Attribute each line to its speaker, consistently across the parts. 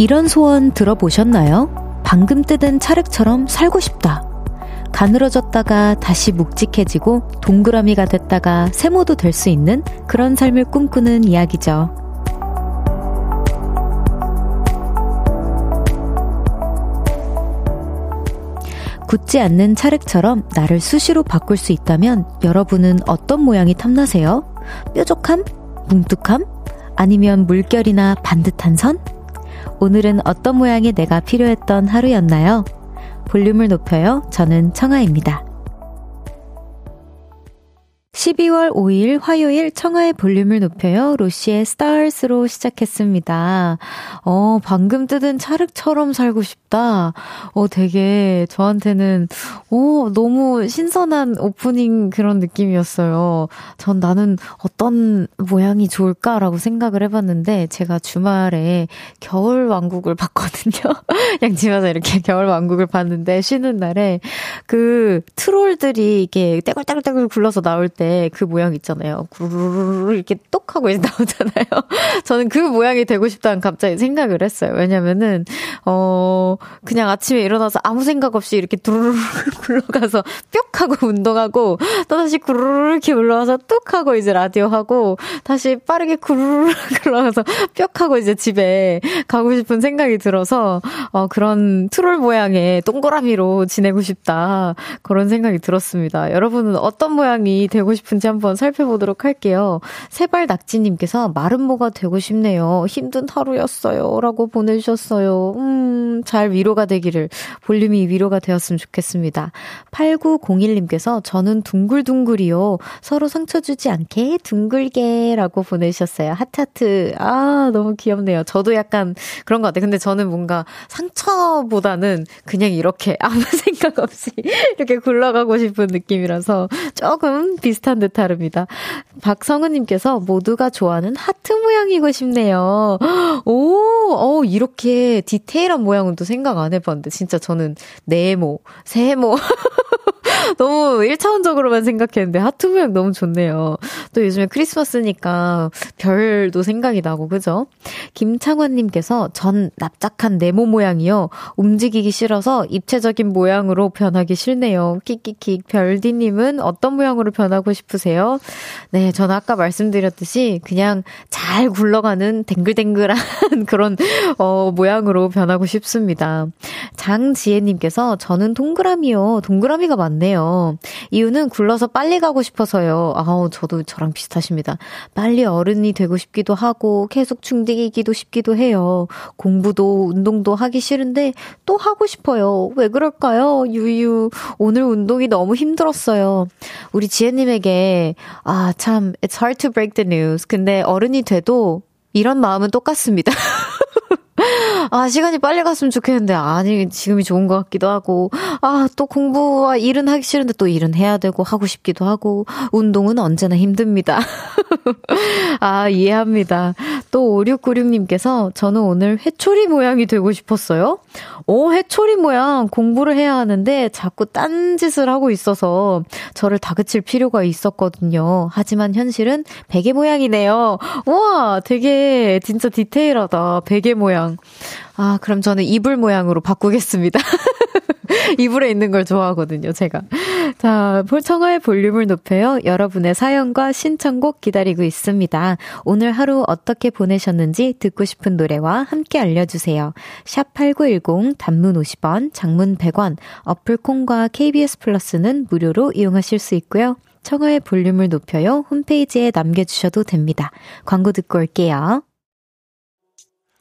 Speaker 1: 이런 소원 들어보셨나요? 방금 뜯은 찰흙처럼 살고 싶다. 가늘어졌다가 다시 묵직해지고 동그라미가 됐다가 세모도 될 수 있는 그런 삶을 꿈꾸는 이야기죠. 굳지 않는 찰흙처럼 나를 수시로 바꿀 수 있다면 여러분은 어떤 모양이 탐나세요? 뾰족함? 뭉툭함? 아니면 물결이나 반듯한 선? 오늘은 어떤 모양의 내가 필요했던 하루였나요? 볼륨을 높여요. 저는 청아입니다. 12월 5일 화요일 청하의 볼륨을 높여요. 로시의 스타일스로 시작했습니다. 어, 방금 뜯은 찰흙처럼 살고 싶다. 어, 되게 저한테는, 어, 너무 신선한 오프닝 그런 느낌이었어요. 전 나는 어떤 모양이 좋을까라고 생각을 해봤는데, 제가 주말에 겨울 왕국을 봤거든요. 그냥 집에서 이렇게 겨울 왕국을 봤는데, 쉬는 날에 그 트롤들이 이렇게 떼굴떼굴떼굴 굴러서 나올 때, 그 모양 있잖아요. 구르르르 이렇게 똑 하고 이제 나오잖아요. 저는 그 모양이 되고 싶다는 갑자기 생각을 했어요. 왜냐면은, 어, 그냥 아침에 일어나서 아무 생각 없이 이렇게 두루르르 굴러가서 뿅 하고 운동하고, 또다시 구르르 이렇게 올라와서 뚝 하고 이제 라디오 하고, 다시 빠르게 구르르 굴러가서 뿅 하고 이제 집에 가고 싶은 생각이 들어서, 어, 그런 트롤 모양의 동그라미로 지내고 싶다. 그런 생각이 들었습니다. 여러분은 어떤 모양이 되고 싶은지 한번 살펴보도록 할게요. 세발 낙지님께서 마른 모가 되고 싶네요. 힘든 하루였어요. 라고 보내주셨어요. 음, 잘 위로가 되기를. 볼륨이 위로가 되었으면 좋겠습니다. 8901님께서 저는 둥글둥글이요. 서로 상처 주지 않게 둥글게 라고 보내주셨어요. 하트하트. 아, 너무 귀엽네요. 저도 약간 그런 것 같아요. 근데 저는 뭔가 상처보다는 그냥 이렇게 아무 생각 없이 이렇게 굴러가고 싶은 느낌이라서 조금 비슷 한 듯 다릅니다. 박성은님께서 모두가 좋아하는 하트 모양이고 싶네요. 오, 어, 이렇게 디테일한 모양은 또 생각 안 해봤는데, 진짜 저는 네모, 세모. 너무 1차원적으로만 생각했는데 하트 모양 너무 좋네요. 또 요즘에 크리스마스니까 별도 생각이 나고, 그죠? 김창환님께서 전 납작한 네모 모양이요. 움직이기 싫어서 입체적인 모양으로 변하기 싫네요. 킥킥킥. 별디님은 어떤 모양으로 변하고 싶으세요? 네, 저는 아까 말씀드렸듯이 그냥 잘 굴러가는 댕글댕글한 그런, 어, 모양으로 변하고 싶습니다. 장지혜님께서 저는 동그라미요. 동그라미가 많네 요. 이유는 굴러서 빨리 가고 싶어서요. 아우, 저도 저랑 비슷하십니다. 빨리 어른이 되고 싶기도 하고 계속 중딩이기도 싶기도 해요. 공부도 운동도 하기 싫은데 또 하고 싶어요. 왜 그럴까요? 유유. 오늘 운동이 너무 힘들었어요. 우리 지혜님에게, 아, 참, it's hard to break the news. 근데 어른이 돼도 이런 마음은 똑같습니다. 아, 시간이 빨리 갔으면 좋겠는데, 아니, 지금이 좋은 것 같기도 하고, 아, 또 공부와 일은 하기 싫은데 또 일은 해야 되고, 하고 싶기도 하고, 운동은 언제나 힘듭니다. 아, 이해합니다. 또 5696님께서, 저는 오늘 회초리 모양이 되고 싶었어요. 오, 회초리 모양 공부를 해야 하는데, 자꾸 딴짓을 하고 있어서, 저를 다그칠 필요가 있었거든요. 하지만 현실은 베개 모양이네요. 우와, 되게, 진짜 디테일하다. 베개 모양. 아, 그럼 저는 이불 모양으로 바꾸겠습니다. 이불에 있는 걸 좋아하거든요, 제가. 자, 청하의 볼륨을 높여요. 여러분의 사연과 신청곡 기다리고 있습니다. 오늘 하루 어떻게 보내셨는지 듣고 싶은 노래와 함께 알려주세요. 샵8910 단문 50원, 장문 100원, 어플 콩과 KBS 플러스는 무료로 이용하실 수 있고요. 청하의 볼륨을 높여요. 홈페이지에 남겨주셔도 됩니다. 광고 듣고 올게요.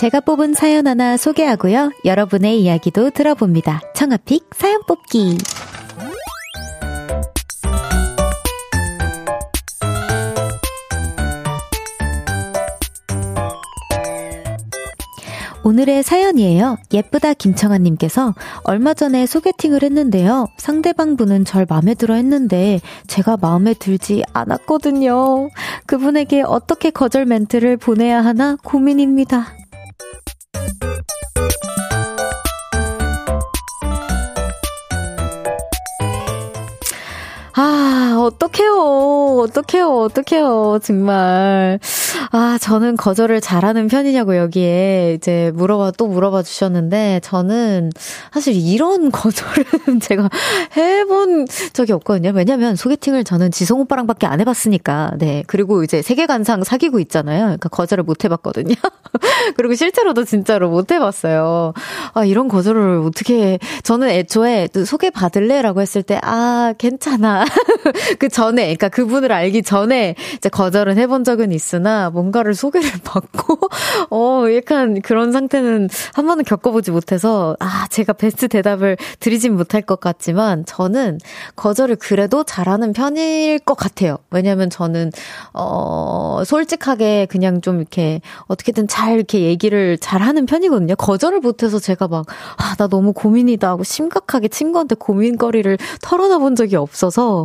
Speaker 1: 제가 뽑은 사연 하나 소개하고요. 여러분의 이야기도 들어봅니다. 청아픽 사연 뽑기. 오늘의 사연이에요. 예쁘다 김청아님께서 얼마 전에 소개팅을 했는데요. 상대방 분은 절 마음에 들어 했는데 제가 마음에 들지 않았거든요. 그분에게 어떻게 거절 멘트를 보내야 하나 고민입니다. 아, 어떡해요. 어떡해요. 어떡해요. 정말. 아, 저는 거절을 잘하는 편이냐고 여기에 이제 물어봐, 또 물어봐 주셨는데, 저는 사실 이런 거절은 제가 해본 적이 없거든요. 왜냐면 소개팅을 저는 지성 오빠랑 밖에 안 해봤으니까, 네. 그리고 이제 세계관상 사귀고 있잖아요. 그러니까 거절을 못 해봤거든요. 그리고 실제로도 진짜로 못 해봤어요. 아, 이런 거절을 어떻게, 저는 애초에 소개받을래? 라고 했을 때, 아, 괜찮아. 그 전에, 그러니까 그분을 알기 전에 이제 거절은 해본 적은 있으나, 뭔가를 소개를 받고, 어, 약간 그런 상태는 한 번은 겪어보지 못해서, 아, 제가 베스트 대답을 드리진 못할 것 같지만, 저는 거절을 그래도 잘하는 편일 것 같아요. 왜냐면 저는, 어, 솔직하게 그냥 좀 이렇게 어떻게든 잘 이렇게 얘기를 잘 하는 편이거든요. 거절을 못해서 제가 막, 아, 나 너무 고민이다 하고 심각하게 친구한테 고민거리를 털어놔 본 적이 없어서,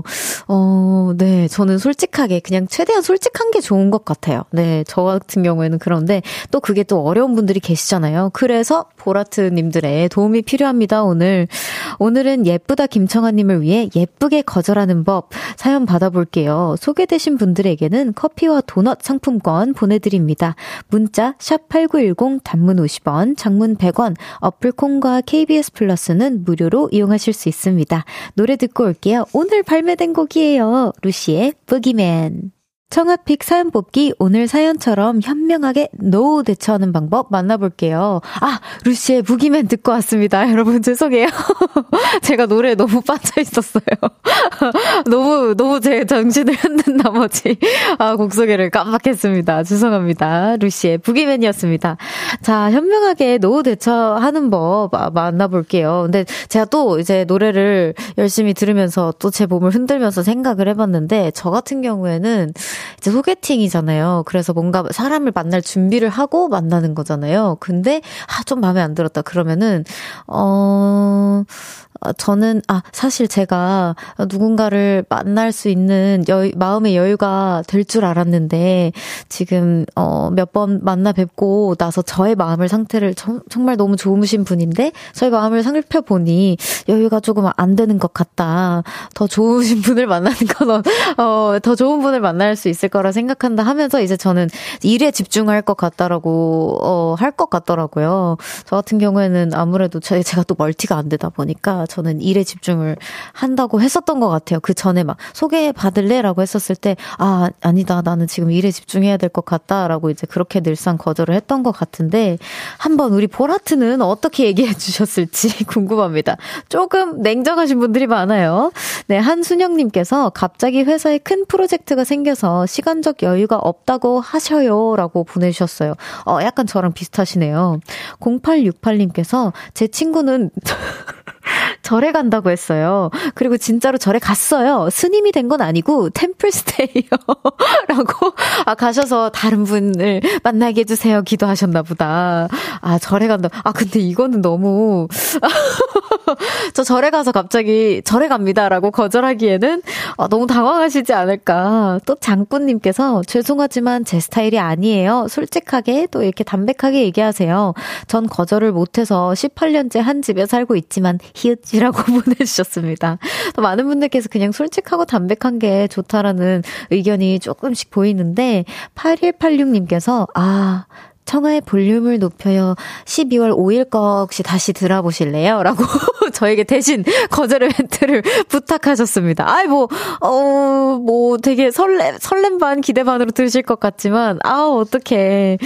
Speaker 1: 어, 네, 저는 솔직하게 그냥 최대한 솔직한 게 좋은 것 같아요. 네, 저 같은 경우에는 그런데 또 그게 또 어려운 분들이 계시잖아요. 그래서 보라트님들의 도움이 필요합니다, 오늘. 오늘은 예쁘다 김청하님을 위해 예쁘게 거절하는 법 사연 받아볼게요. 소개되신 분들에게는 커피와 도넛 상품권 보내드립니다. 문자, 샵8910 단문 50원, 장문 100원, 어플 콩과 KBS 플러스는 무료로 이용하실 수 있습니다. 노래 듣고 올게요. 오늘 발매된 곡이에요. 루시의 부기맨. 청하 pick 사연 뽑기 오늘 사연처럼 현명하게 노 대처하는 방법 만나볼게요. 아, 루시의 부기맨 듣고 왔습니다. 여러분 죄송해요. 제가 노래에 너무 빠져 있었어요. 너무 너무 제 정신을 흔든 나머지 아, 곡 소개를 깜빡했습니다. 죄송합니다. 루시의 부기맨이었습니다. 자, 현명하게 노 대처하는 법 만나볼게요. 근데 제가 또 이제 노래를 열심히 들으면서 또 제 몸을 흔들면서 생각을 해봤는데 저 같은 경우에는 이제 소개팅이잖아요. 그래서 뭔가 사람을 만날 준비를 하고 만나는 거잖아요. 근데, 아, 좀 마음에 안 들었다. 그러면은, 어, 어, 저는, 아, 사실 제가 누군가를 만날 수 있는 여, 마음의 여유가 될 줄 알았는데, 지금, 어, 몇 번 만나 뵙고 나서 저의 마음을 상태를 정, 정말 너무 좋으신 분인데, 저의 마음을 살펴보니 여유가 조금 안 되는 것 같다. 더 좋으신 분을 만나는 건, 어, 더 좋은 분을 만날 수 있을 거라 생각한다 하면서 이제 저는 일에 집중할 것 같다라고, 어, 할 것 같더라고요. 저 같은 경우에는 아무래도 제가 또 멀티가 안 되다 보니까 저는 일에 집중을 한다고 했었던 것 같아요. 그 전에 막 소개 받을래? 라고 했었을 때, 아, 아니다. 나는 지금 일에 집중해야 될 것 같다. 라고 이제 그렇게 늘상 거절을 했던 것 같은데, 한번 우리 보라트는 어떻게 얘기해 주셨을지 궁금합니다. 조금 냉정하신 분들이 많아요. 네, 한순영님께서 갑자기 회사에 큰 프로젝트가 생겨서 시간적 여유가 없다고 하셔요. 라고 보내주셨어요. 어, 약간 저랑 비슷하시네요. 0868님께서 제 친구는 절에 간다고 했어요. 그리고 진짜로 절에 갔어요. 스님이 된 건 아니고 템플스테이요. 라고 아 가셔서 다른 분을 만나게 해주세요. 기도하셨나 보다. 아 절에 간다. 아 근데 이거는 너무 저 절에 가서 갑자기 절에 갑니다라고 거절하기에는 아, 너무 당황하시지 않을까. 또 장군님께서 죄송하지만 제 스타일이 아니에요. 솔직하게 또 이렇게 담백하게 얘기하세요. 전 거절을 못해서 18년째 한 집에 살고 있지만 히읗이라고 보내주셨습니다. 또 많은 분들께서 그냥 솔직하고 담백한 게 좋다라는 의견이 조금씩 보이는데 8186님께서 아 청하의 볼륨을 높여요. 12월 5일 거 혹시 다시 들어보실래요? 라고 저에게 대신 거절의 멘트를 부탁하셨습니다. 아이, 뭐, 어, 뭐 되게 설레, 설렘 반, 기대 반으로 들으실 것 같지만, 아우, 어떡해.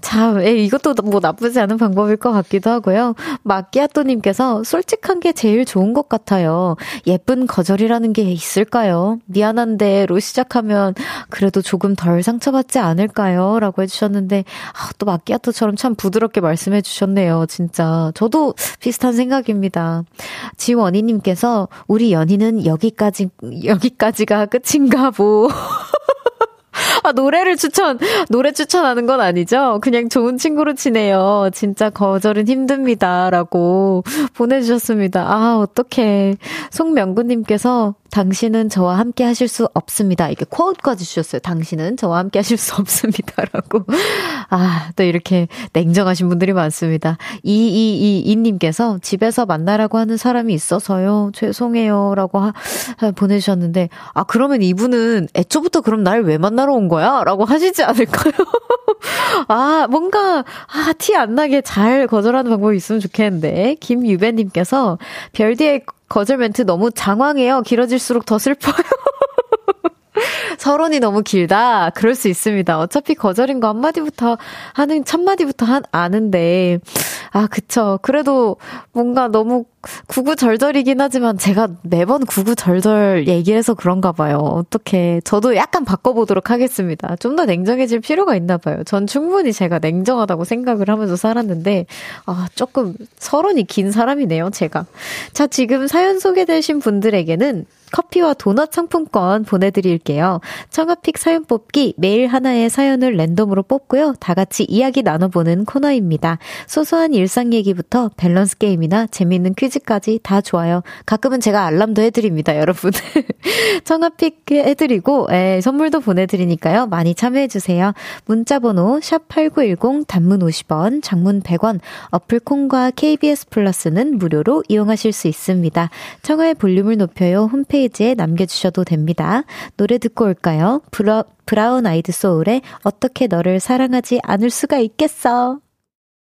Speaker 1: 참, 에, 이것도 뭐 나쁘지 않은 방법일 것 같기도 하고요. 마끼아또님께서 솔직한 게 제일 좋은 것 같아요. 예쁜 거절이라는 게 있을까요? 미안한데로 시작하면 그래도 조금 덜 상처받지 않을까요? 라고 해주셨는데, 아, 또 마끼아토처럼 참 부드럽게 말씀해 주셨네요. 진짜. 저도 비슷한 생각입니다. 지원이님께서 우리 연희는 여기까지, 여기까지가 끝인가 보. 아, 노래를 추천, 노래 추천하는 건 아니죠? 그냥 좋은 친구로 지내요. 진짜 거절은 힘듭니다. 라고 보내주셨습니다. 아, 어떡해. 송명구님께서 당신은 저와 함께 하실 수 없습니다. 이게 쿼트까지 주셨어요. 당신은 저와 함께 하실 수 없습니다. 라고. 아, 또 이렇게 냉정하신 분들이 많습니다. 2222님께서 집에서 만나라고 하는 사람이 있어서요. 죄송해요. 라고 하, 보내주셨는데, 아, 그러면 이분은 애초부터 그럼 날 왜 만나러 온 거야? 라고 하시지 않을까요? 아, 뭔가, 아, 티 안 나게 잘 거절하는 방법이 있으면 좋겠는데. 김유배님께서 별디의 거절 멘트 너무 장황해요. 길어질수록 더 슬퍼요. 서론이 너무 길다. 그럴 수 있습니다. 어차피 거절인 거 한마디부터 하는, 첫마디부터 한, 아는데. 아, 그쵸. 그래도 뭔가 너무 구구절절이긴 하지만 제가 매번 구구절절 얘기해서 그런가 봐요. 어떻게. 저도 약간 바꿔보도록 하겠습니다. 좀 더 냉정해질 필요가 있나 봐요. 전 충분히 제가 냉정하다고 생각을 하면서 살았는데, 아, 조금 서론이 긴 사람이네요, 제가. 자, 지금 사연 소개되신 분들에게는 커피와 도넛 상품권 보내드릴게요. 청아픽 사연 뽑기 매일 하나의 사연을 랜덤으로 뽑고요. 다 같이 이야기 나눠보는 코너입니다. 소소한 일상 얘기부터 밸런스 게임이나 재미있는 퀴즈 까지 다 좋아요. 가끔은 제가 알람도 해드립니다, 여러분. 청하 pick 해드리고 에, 선물도 보내드리니까요. 많이 참여해주세요. 문자번호 샵8910 단문 50원, 장문 100원, 어플 콩과 KBS 플러스는 무료로 이용하실 수 있습니다. 청하의 볼륨을 높여요. 홈페이지 홈페이지에 남겨주셔도 됩니다. 노래 듣고 올까요? 브라, 브라운 아이드 소울의 어떻게 너를 사랑하지 않을 수가 있겠어.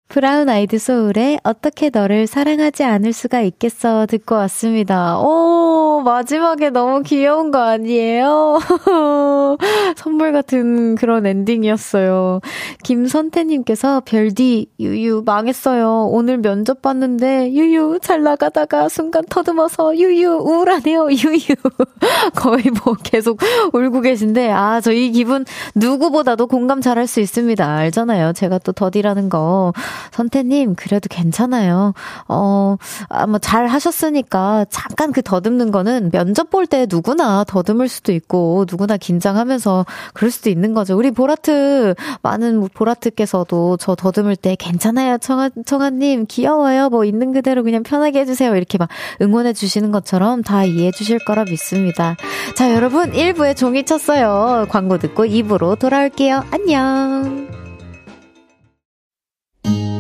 Speaker 1: 브라운 아이드 소울의 어떻게 너를 사랑하지 않을 수가 있겠어 듣고 왔습니다. 오, 마지막에 너무 귀여운 거 아니에요? 선물 같은 그런 엔딩이었어요. 김선태님께서 별디, 유유, 망했어요. 오늘 면접 봤는데, 유유, 잘 나가다가 순간 터듬어서, 유유, 우울하네요, 유유. 거의 뭐 계속 울고 계신데, 아, 저 이 기분 누구보다도 공감 잘할 수 있습니다. 알잖아요. 제가 또 더디라는 거. 선태님, 그래도 괜찮아요. 어, 아, 뭐, 잘 하셨으니까, 잠깐 그 더듬는 거는 면접 볼 때 누구나 더듬을 수도 있고, 누구나 긴장하면서 그럴 수도 있는 거죠. 우리 보라트, 많은 보라트께서도 저 더듬을 때 괜찮아요. 청아, 청아님, 귀여워요. 뭐, 있는 그대로 그냥 편하게 해주세요. 이렇게 막 응원해 주시는 것처럼 다 이해해 주실 거라 믿습니다. 자, 여러분, 1부에 종이 쳤어요. 광고 듣고 2부로 돌아올게요. 안녕!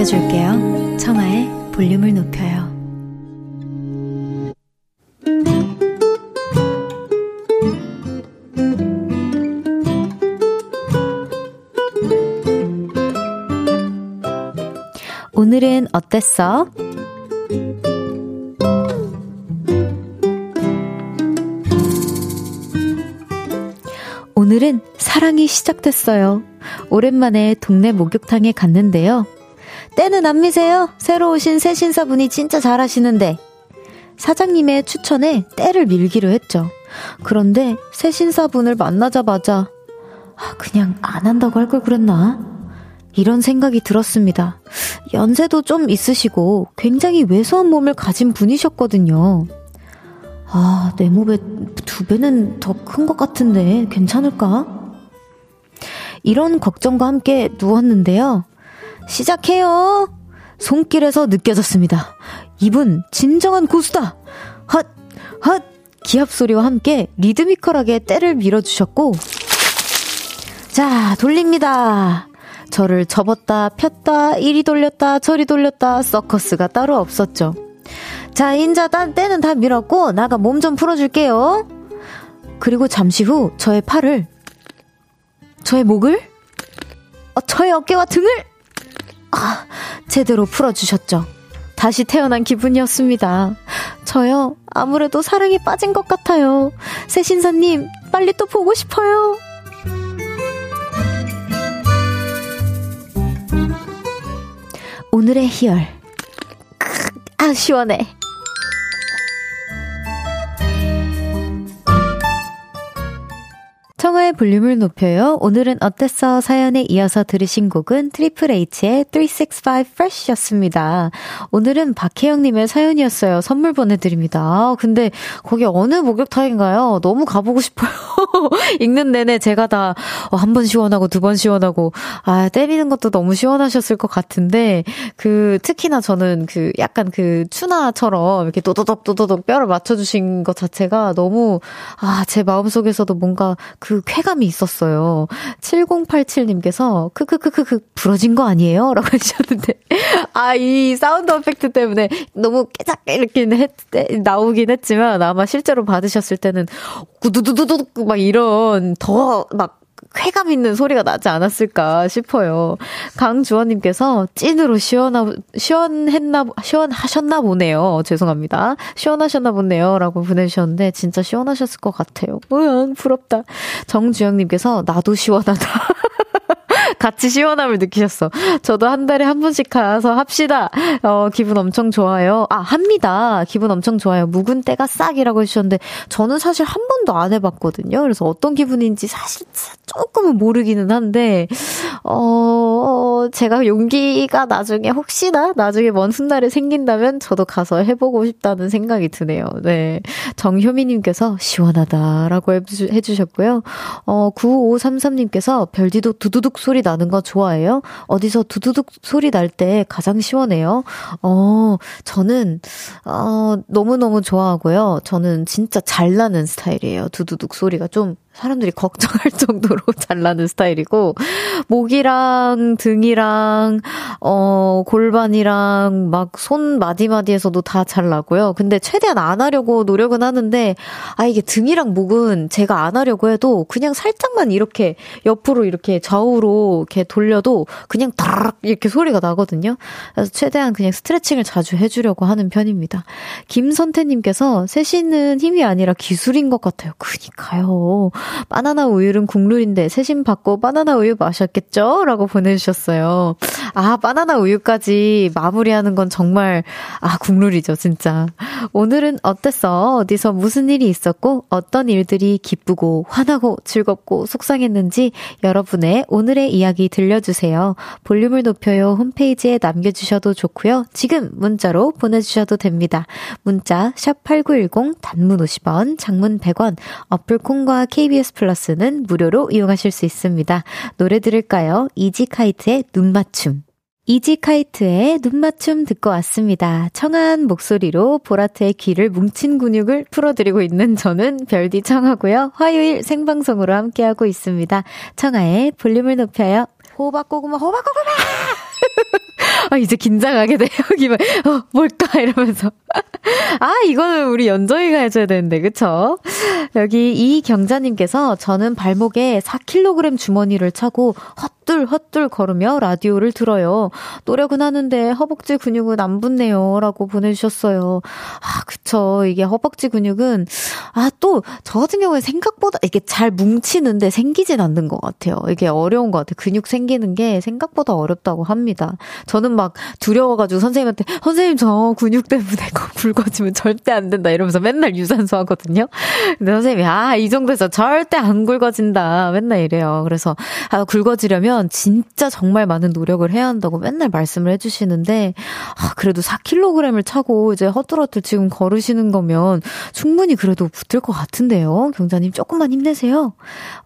Speaker 1: 높여줄게요. 청하의 볼륨을 높여요. 오늘은 어땠어? 오늘은 사랑이 시작됐어요. 오랜만에 동네 목욕탕에 갔는데요. 때는 안 미세요? 새로 오신 새 신사분이 진짜 잘하시는데. 사장님의 추천에 때를 밀기로 했죠. 그런데 새 신사분을 만나자마자, 아, 그냥 안 한다고 할 걸 그랬나? 이런 생각이 들었습니다. 연세도 좀 있으시고 굉장히 왜소한 몸을 가진 분이셨거든요. 아, 내 몸에 두 배는 더 큰 것 같은데 괜찮을까? 이런 걱정과 함께 누웠는데요. 시작해요. 손길에서 느껴졌습니다. 이분 진정한 고수다. 헛, 헛. 기합 소리와 함께 리드미컬하게 때를 밀어주셨고, 자, 돌립니다. 저를 접었다, 폈다, 이리 돌렸다, 저리 돌렸다, 서커스가 따로 없었죠. 자, 인자, 딴 때는 다 밀었고, 나가 몸 좀 풀어줄게요. 그리고 잠시 후 저의 팔을, 저의 목을 어, 저의 어깨와 등을 아, 제대로 풀어주셨죠. 다시 태어난 기분이었습니다. 저요, 아무래도 사랑에 빠진 것 같아요. 새신사님, 빨리 또 보고 싶어요. 오늘의 희열. 아, 시원해. 청하의 볼륨을 높여요. 오늘은 어땠어? 사연에 이어서 들으신 곡은 트리플 H의 365 Fresh였습니다. 오늘은 박혜영님의 사연이었어요. 선물 보내드립니다. 근데 거기 어느 목욕탕인가요? 너무 가보고 싶어요. 읽는 내내 제가 다 한번 어, 시원하고 두 번 시원하고 아 때리는 것도 너무 시원하셨을 것 같은데 그 특히나 저는 그 약간 그 추나처럼 이렇게 도도독 도도독 뼈를 맞춰주신 것 자체가 너무 아 제 마음 속에서도 뭔가 그 쾌감이 있었어요. 7087님께서 크크크크크 부러진 거 아니에요? 라고 하셨는데 아 이 sound effect 때문에 너무 깨작 이렇게 했, 나오긴 했지만 아마 실제로 받으셨을 때는 구두두두두 막 이런 더 막 쾌감 있는 소리가 나지 않았을까 싶어요. 강주원님께서 찐으로 시원하, 시원했나, 시원하셨나 보네요. 죄송합니다. 시원하셨나 보네요. 라고 보내주셨는데, 진짜 시원하셨을 것 같아요. 으앙, 부럽다. 정주영님께서, 나도 시원하다. 같이 시원함을 느끼셨어. 저도 한 달에 한 번씩 가서 합시다. 어, 기분 엄청 좋아요. 아, 합니다. 기분 엄청 좋아요. 묵은 때가 싹이라고 해주셨는데, 저는 사실 한 번도 안 해봤거든요. 그래서 어떤 기분인지 사실 조금은 모르기는 한데, 어, 제가 용기가 나중에 혹시나 나중에 먼 훗날에 생긴다면 저도 가서 해보고 싶다는 생각이 드네요. 네. 정효미님께서 시원하다라고 해주셨고요. 어, 9533님께서 별디도 두두둑 소리 나는 거 좋아해요? 어디서 두두둑 소리 날 때 가장 시원해요? 어, 저는, 어, 너무너무 좋아하고요. 저는 진짜 잘 나는 스타일이에요. 두두둑 소리가 좀 사람들이 걱정할 정도로 잘 나는 스타일이고, 목이랑 등이랑, 어, 골반이랑 막 손 마디마디에서도 다 잘 나고요. 근데 최대한 안 하려고 노력은 하는데, 아, 이게 등이랑 목은 제가 안 하려고 해도 그냥 살짝만 이렇게 옆으로 이렇게 좌우로 이렇게 돌려도 그냥 다락 이렇게 소리가 나거든요. 그래서 최대한 그냥 스트레칭을 자주 해주려고 하는 편입니다. 김선태님께서 세시는 힘이 아니라 기술인 것 같아요. 그니까요. 바나나 우유는 국룰인데 세심 받고 바나나 우유 마셨겠죠? 라고 보내주셨어요. 아, 바나나 우유까지 마무리하는 건 정말, 아, 국룰이죠, 진짜. 오늘은 어땠어? 어디서 무슨 일이 있었고, 어떤 일들이 기쁘고, 화나고, 즐겁고, 속상했는지 여러분의 오늘의 이야기 들려주세요. 볼륨을 높여요 홈페이지에 남겨주셔도 좋고요. 지금 문자로 보내주셔도 됩니다. 문자, 샵 8910, 단문 50원, 장문 100원, 어플콘과 KBS 플러스는 무료로 이용하실 수 있습니다. 노래 들을까요? 이지카이트의 눈맞춤. 이지카이트의 눈맞춤 듣고 왔습니다. 청한 목소리로 보라트의 귀를 뭉친 근육을 풀어드리고 있는 저는 별디 청하고요. 화요일 생방송으로 함께하고 있습니다. 청하의 볼륨을 높여요. 호박고구마, 호박고구마! 아, 이제 긴장하게 돼요. 기분, 어, 뭘까? 이러면서. 아, 이거는 우리 연정이가 해줘야 되는데, 그쵸? 여기 이경자님께서 저는 발목에 4kg 주머니를 차고 헛둘 헛둘 걸으며 라디오를 들어요. 노력은 하는데 허벅지 근육은 안 붙네요. 라고 보내주셨어요. 아, 그쵸. 이게 허벅지 근육은, 아, 또, 저 같은 경우에 생각보다 이게 잘 뭉치는데 생기진 않는 것 같아요. 이게 어려운 것 같아요. 근육 생기는 게 생각보다 어렵다고 합니다. 저는 막 두려워가지고 선생님한테, 선생님 저 근육 때문에 굵어지면 절대 안 된다. 이러면서 맨날 유산소 하거든요. 근데 선생님이, 아, 이 정도에서 절대 안 굵어진다. 맨날 이래요. 그래서, 아, 굵어지려면 진짜 정말 많은 노력을 해야 한다고 맨날 말씀을 해주시는데, 아, 그래도 4kg을 차고 이제 헛들헛들 지금 걸으시는 거면 충분히 그래도 붙을 것 같은데요. 경자님 조금만 힘내세요.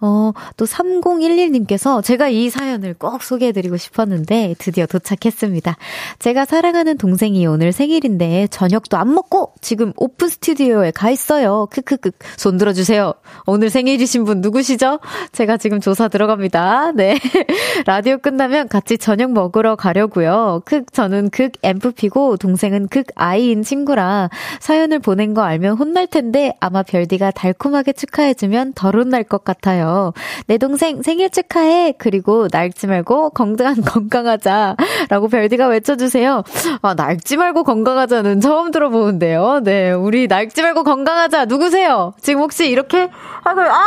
Speaker 1: 어, 또 3011님께서 제가 이 사연을 꼭 소개해드리고 싶었는데 드디어 도착했습니다. 했습니다. 제가 사랑하는 동생이 오늘 생일인데 저녁도 안 먹고 지금 오픈 스튜디오에 가 있어요. 크크크. 손 들어주세요. 오늘 생일이신 분 누구시죠? 제가 지금 조사 들어갑니다. 네. 라디오 끝나면 같이 저녁 먹으러 가려고요. 극, 저는 극 앰프피고 동생은 극 아이인 친구라 사연을 보낸 거 알면 혼날 텐데 아마 별디가 달콤하게 축하해주면 덜 혼날 것 같아요. 내 동생 생일 축하해. 그리고 낡지 말고 건강한 건강하자. 라고 별디가 외쳐주세요. 아, 낡지 말고 건강하자는 처음 들어보는데요. 네. 우리 낡지 말고 건강하자. 누구세요? 지금 혹시 이렇게 하고, 아,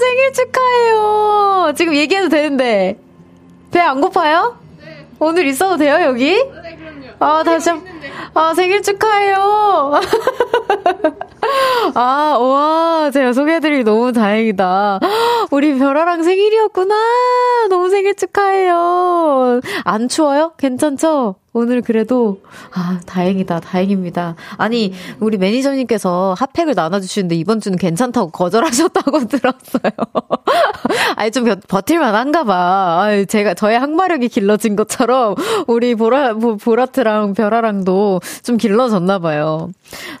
Speaker 1: 생일 축하해요. 지금 얘기해도 되는데. 배 안 고파요? 네. 오늘 있어도 돼요, 여기? 네. 아, 다시 한, 아, 생일 축하해요. 아, 와, 제가 소개해드리기 너무 다행이다. 우리 별아랑 생일이었구나. 너무 생일 축하해요. 안 추워요? 괜찮죠? 오늘 그래도 아 다행이다 다행입니다. 아니 우리 매니저님께서 핫팩을 나눠주시는데 이번 주는 괜찮다고 거절하셨다고 들었어요. 아니 좀 버틸만한가 봐. 아니, 제가 저의 항마력이 길러진 것처럼 우리 보라 보라트랑 별아랑도 좀 길러졌나 봐요.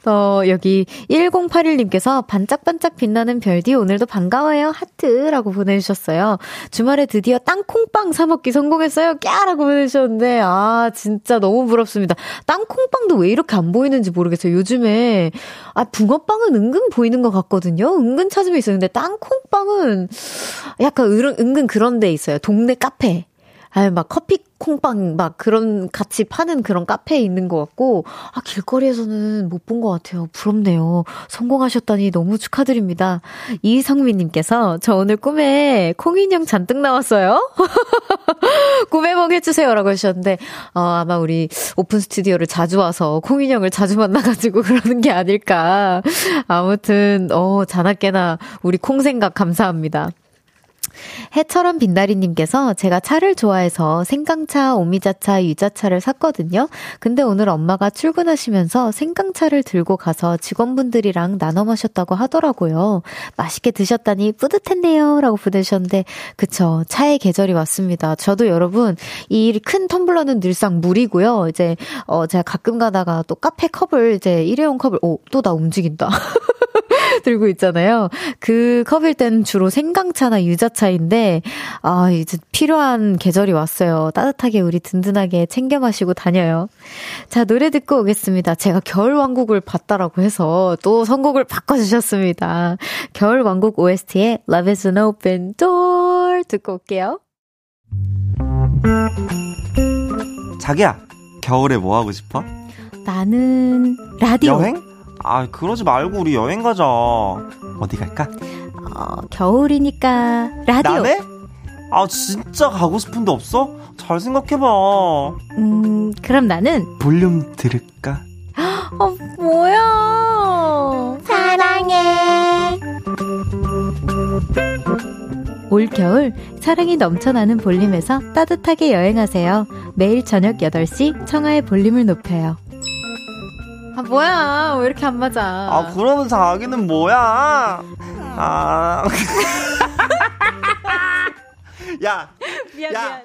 Speaker 1: 어 여기 1081님께서 반짝반짝 빛나는 별디 오늘도 반가워요 하트라고 보내주셨어요. 주말에 드디어 땅콩빵 사 먹기 성공했어요. 꺄라고 보내주셨는데 아 진짜. 진짜 너무 부럽습니다. 땅콩빵도 왜 이렇게 안 보이는지 모르겠어요. 요즘에, 아, 붕어빵은 은근 보이는 것 같거든요. 은근 찾으면. 근데 땅콩빵은 약간 은근 그런 데 있어요. 동네 카페. 아유, 막 커피 콩빵 막 그런 같이 파는 그런 카페에 있는 것 같고, 아, 길거리에서는 못 본 것 같아요. 부럽네요. 성공하셨다니 너무 축하드립니다. 이성민님께서 저 오늘 꿈에 콩인형 잔뜩 나왔어요. 꿈에 몽 해주세요라고 하셨는데, 어, 아마 우리 오픈 스튜디오를 자주 와서 콩인형을 자주 만나가지고 그러는 게 아닐까. 아무튼, 어, 자나깨나 우리 콩 생각 감사합니다. 해처럼 빈다리님께서 제가 차를 좋아해서 생강차, 오미자차, 유자차를 샀거든요. 근데 오늘 엄마가 출근하시면서 생강차를 들고 가서 직원분들이랑 나눠 마셨다고 하더라고요. 맛있게 드셨다니 뿌듯했네요. 라고 보내주셨는데, 그쵸. 차의 계절이 왔습니다. 저도 여러분, 이 큰 텀블러는 늘상 물이고요. 이제, 어, 제가 가끔 가다가 또 카페 컵을 이제 일회용 컵을, 오, 또 나 움직인다. 들고 있잖아요. 그 컵일 땐 주로 생강차나 유자차 인데, 아, 이제 필요한 계절이 왔어요. 따뜻하게 우리 든든하게 챙겨 마시고 다녀요. 자, 노래 듣고 오겠습니다. 제가 겨울왕국을 봤다라고 해서 또 선곡을 바꿔주셨습니다. 겨울왕국 OST의 Love is an open door 듣고 올게요.
Speaker 2: 자기야, 겨울에 뭐 하고 싶어?
Speaker 1: 나는 라디오.
Speaker 2: 여행? 아, 그러지 말고 우리 여행 가자. 어디 갈까?
Speaker 1: 어, 겨울이니까 라디오.
Speaker 2: 나네? 아, 진짜 가고 싶은데 없어? 잘 생각해봐.
Speaker 1: 음, 그럼 나는
Speaker 2: 볼륨 들을까?
Speaker 1: 어, 뭐야? 사랑해. 올겨울 사랑이 넘쳐나는 볼륨에서 따뜻하게 여행하세요. 매일 저녁 8시 청하의 볼륨을 높여요. 아, 뭐야. 왜 이렇게 안 맞아.
Speaker 2: 아, 그러면 자기는 뭐야? 아. 야.
Speaker 1: 미안, 야. 미안.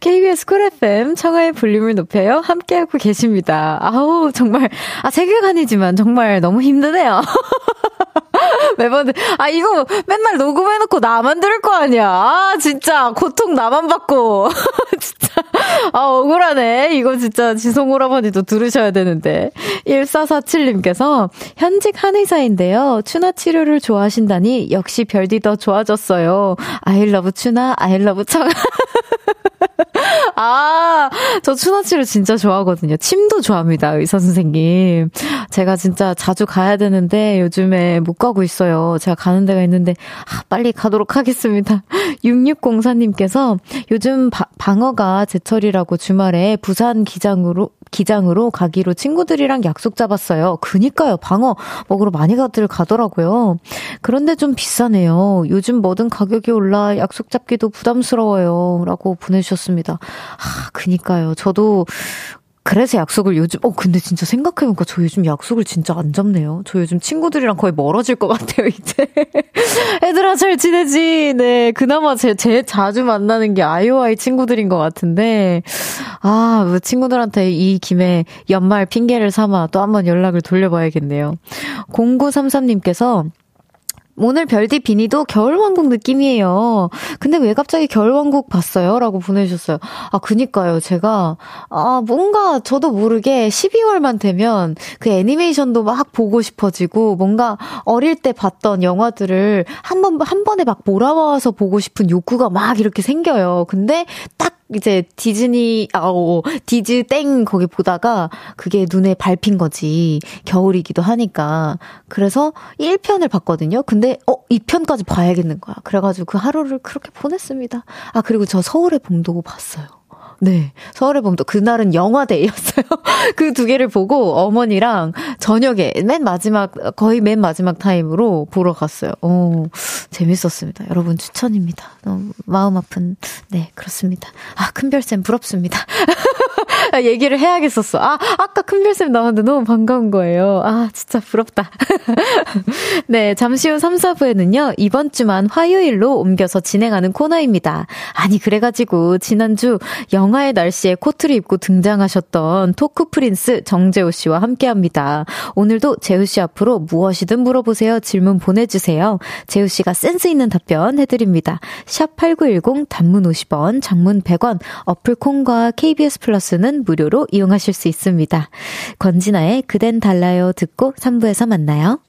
Speaker 1: KBS 쿨 FM 청하의 볼륨을 높여요. 함께하고 계십니다. 아우, 정말, 아, 세계관이지만 정말 너무 힘드네요. 매번, 아, 이거 맨날 녹음해놓고 나만 들을 거 아니야. 아, 진짜, 고통 나만 받고. 진짜, 아, 억울하네. 이거 진짜 지송 오라버니도 들으셔야 되는데. 1447님께서, 현직 한의사인데요. 추나 치료를 좋아하신다니, 역시 별디 더 좋아졌어요. 아일러브 추나, 아일러브 청. 아, 저 추나치를 진짜 좋아하거든요. 침도 좋아합니다, 의사 선생님. 제가 진짜 자주 가야 되는데 요즘에 못 가고 있어요. 제가 가는 데가 있는데, 아, 빨리 가도록 하겠습니다. 6604님께서 요즘 바, 방어가 제철 이라고 주말에 부산 기장으로, 기장으로 가기로 친구들이랑 약속 잡았어요. 그니까요, 방어 먹으러 많이 가들 가더라고요. 그런데 좀 비싸네요. 요즘 뭐든 가격이 올라 약속 잡기도 부담스러워요. 라고 보내주셨습니다. 아, 그니까요. 저도 그래서 약속을 요즘, 어, 근데 진짜 생각해보니까 저 요즘 약속을 진짜 안 잡네요. 저 요즘 친구들이랑 거의 멀어질 것 같아요, 이제. 애들아, 잘 지내지? 네. 그나마 제, 제 자주 만나는 게 아이오아이 친구들인 것 같은데. 아, 뭐 친구들한테 이 김에 연말 핑계를 삼아 또 한번 연락을 돌려봐야겠네요. 0933님께서 오늘 별디 비니도 겨울왕국 느낌이에요. 근데 왜 갑자기 겨울왕국 봤어요? 라고 보내주셨어요. 아, 그니까요. 제가, 아, 뭔가 저도 모르게 12월만 되면 그 애니메이션도 막 보고 싶어지고 뭔가 어릴 때 봤던 영화들을 한 번, 한 번에 막 몰아와서 보고 싶은 욕구가 막 이렇게 생겨요. 근데 딱 이제 디즈니, 아오, 디즈 땡 거기 보다가 그게 눈에 밟힌 거지. 겨울이기도 하니까. 그래서 1편을 봤거든요. 근데, 어, 2편까지 봐야겠는 거야. 그래가지고 그 하루를 그렇게 보냈습니다. 아, 그리고 저 서울의 봄도 봤어요. 네. 서울의 봄도 그날은 영화데이였어요. 그 두 개를 보고 어머니랑 저녁에 맨 마지막 거의 맨 마지막 타임으로 보러 갔어요. 오, 재밌었습니다. 여러분 추천입니다. 너무 마음 아픈 네, 그렇습니다. 아, 큰별쌤 부럽습니다. 아, 얘기를 해야겠었어. 아, 아까 큰별쌤 나왔는데 너무 반가운 거예요. 아, 진짜 부럽다. 네, 잠시 후 3, 4부에는요, 이번 주만 화요일로 옮겨서 진행하는 코너입니다. 아니, 그래가지고, 지난주 영 하의 날씨에 코트를 입고 등장하셨던 토크 프린스 정재호 씨와 함께 합니다. 오늘도 재우 씨 앞으로 무엇이든 물어보세요. 질문 보내주세요. 재우 씨가 센스 있는 답변 해드립니다. 샵8910 단문 50원, 장문 100원, 어플 콩과 KBS 플러스는 무료로 이용하실 수 있습니다. 권진아의 그댄 달라요 듣고 3부에서 만나요.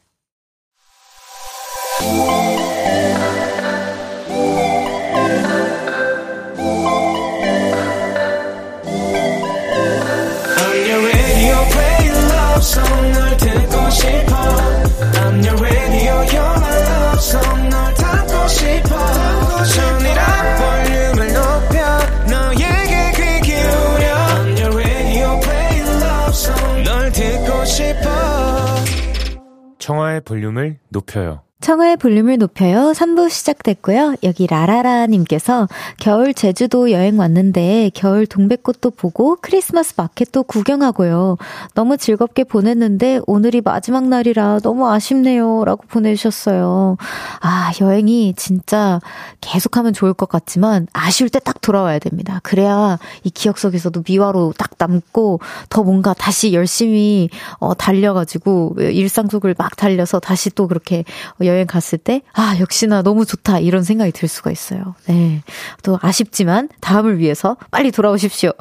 Speaker 3: 청하의 볼륨을 높여요.
Speaker 1: 청하의 볼륨을 높여요. 3부 시작됐고요. 여기 라라라님께서 겨울 제주도 여행 왔는데 겨울 동백꽃도 보고 크리스마스 마켓도 구경하고요. 너무 즐겁게 보냈는데 오늘이 마지막 날이라 너무 아쉽네요. 라고 보내주셨어요. 아, 여행이 진짜 계속하면 좋을 것 같지만 아쉬울 때 딱 돌아와야 됩니다. 그래야 이 기억 속에서도 미화로 딱 남고 더 뭔가 다시 열심히 어, 달려가지고 일상 속을 막 달려서 다시 또 그렇게 여행 갔을 때, 아, 역시나 너무 좋다. 이런 생각이 들 수가 있어요. 네. 또 아쉽지만 다음을 위해서 빨리 돌아오십시오.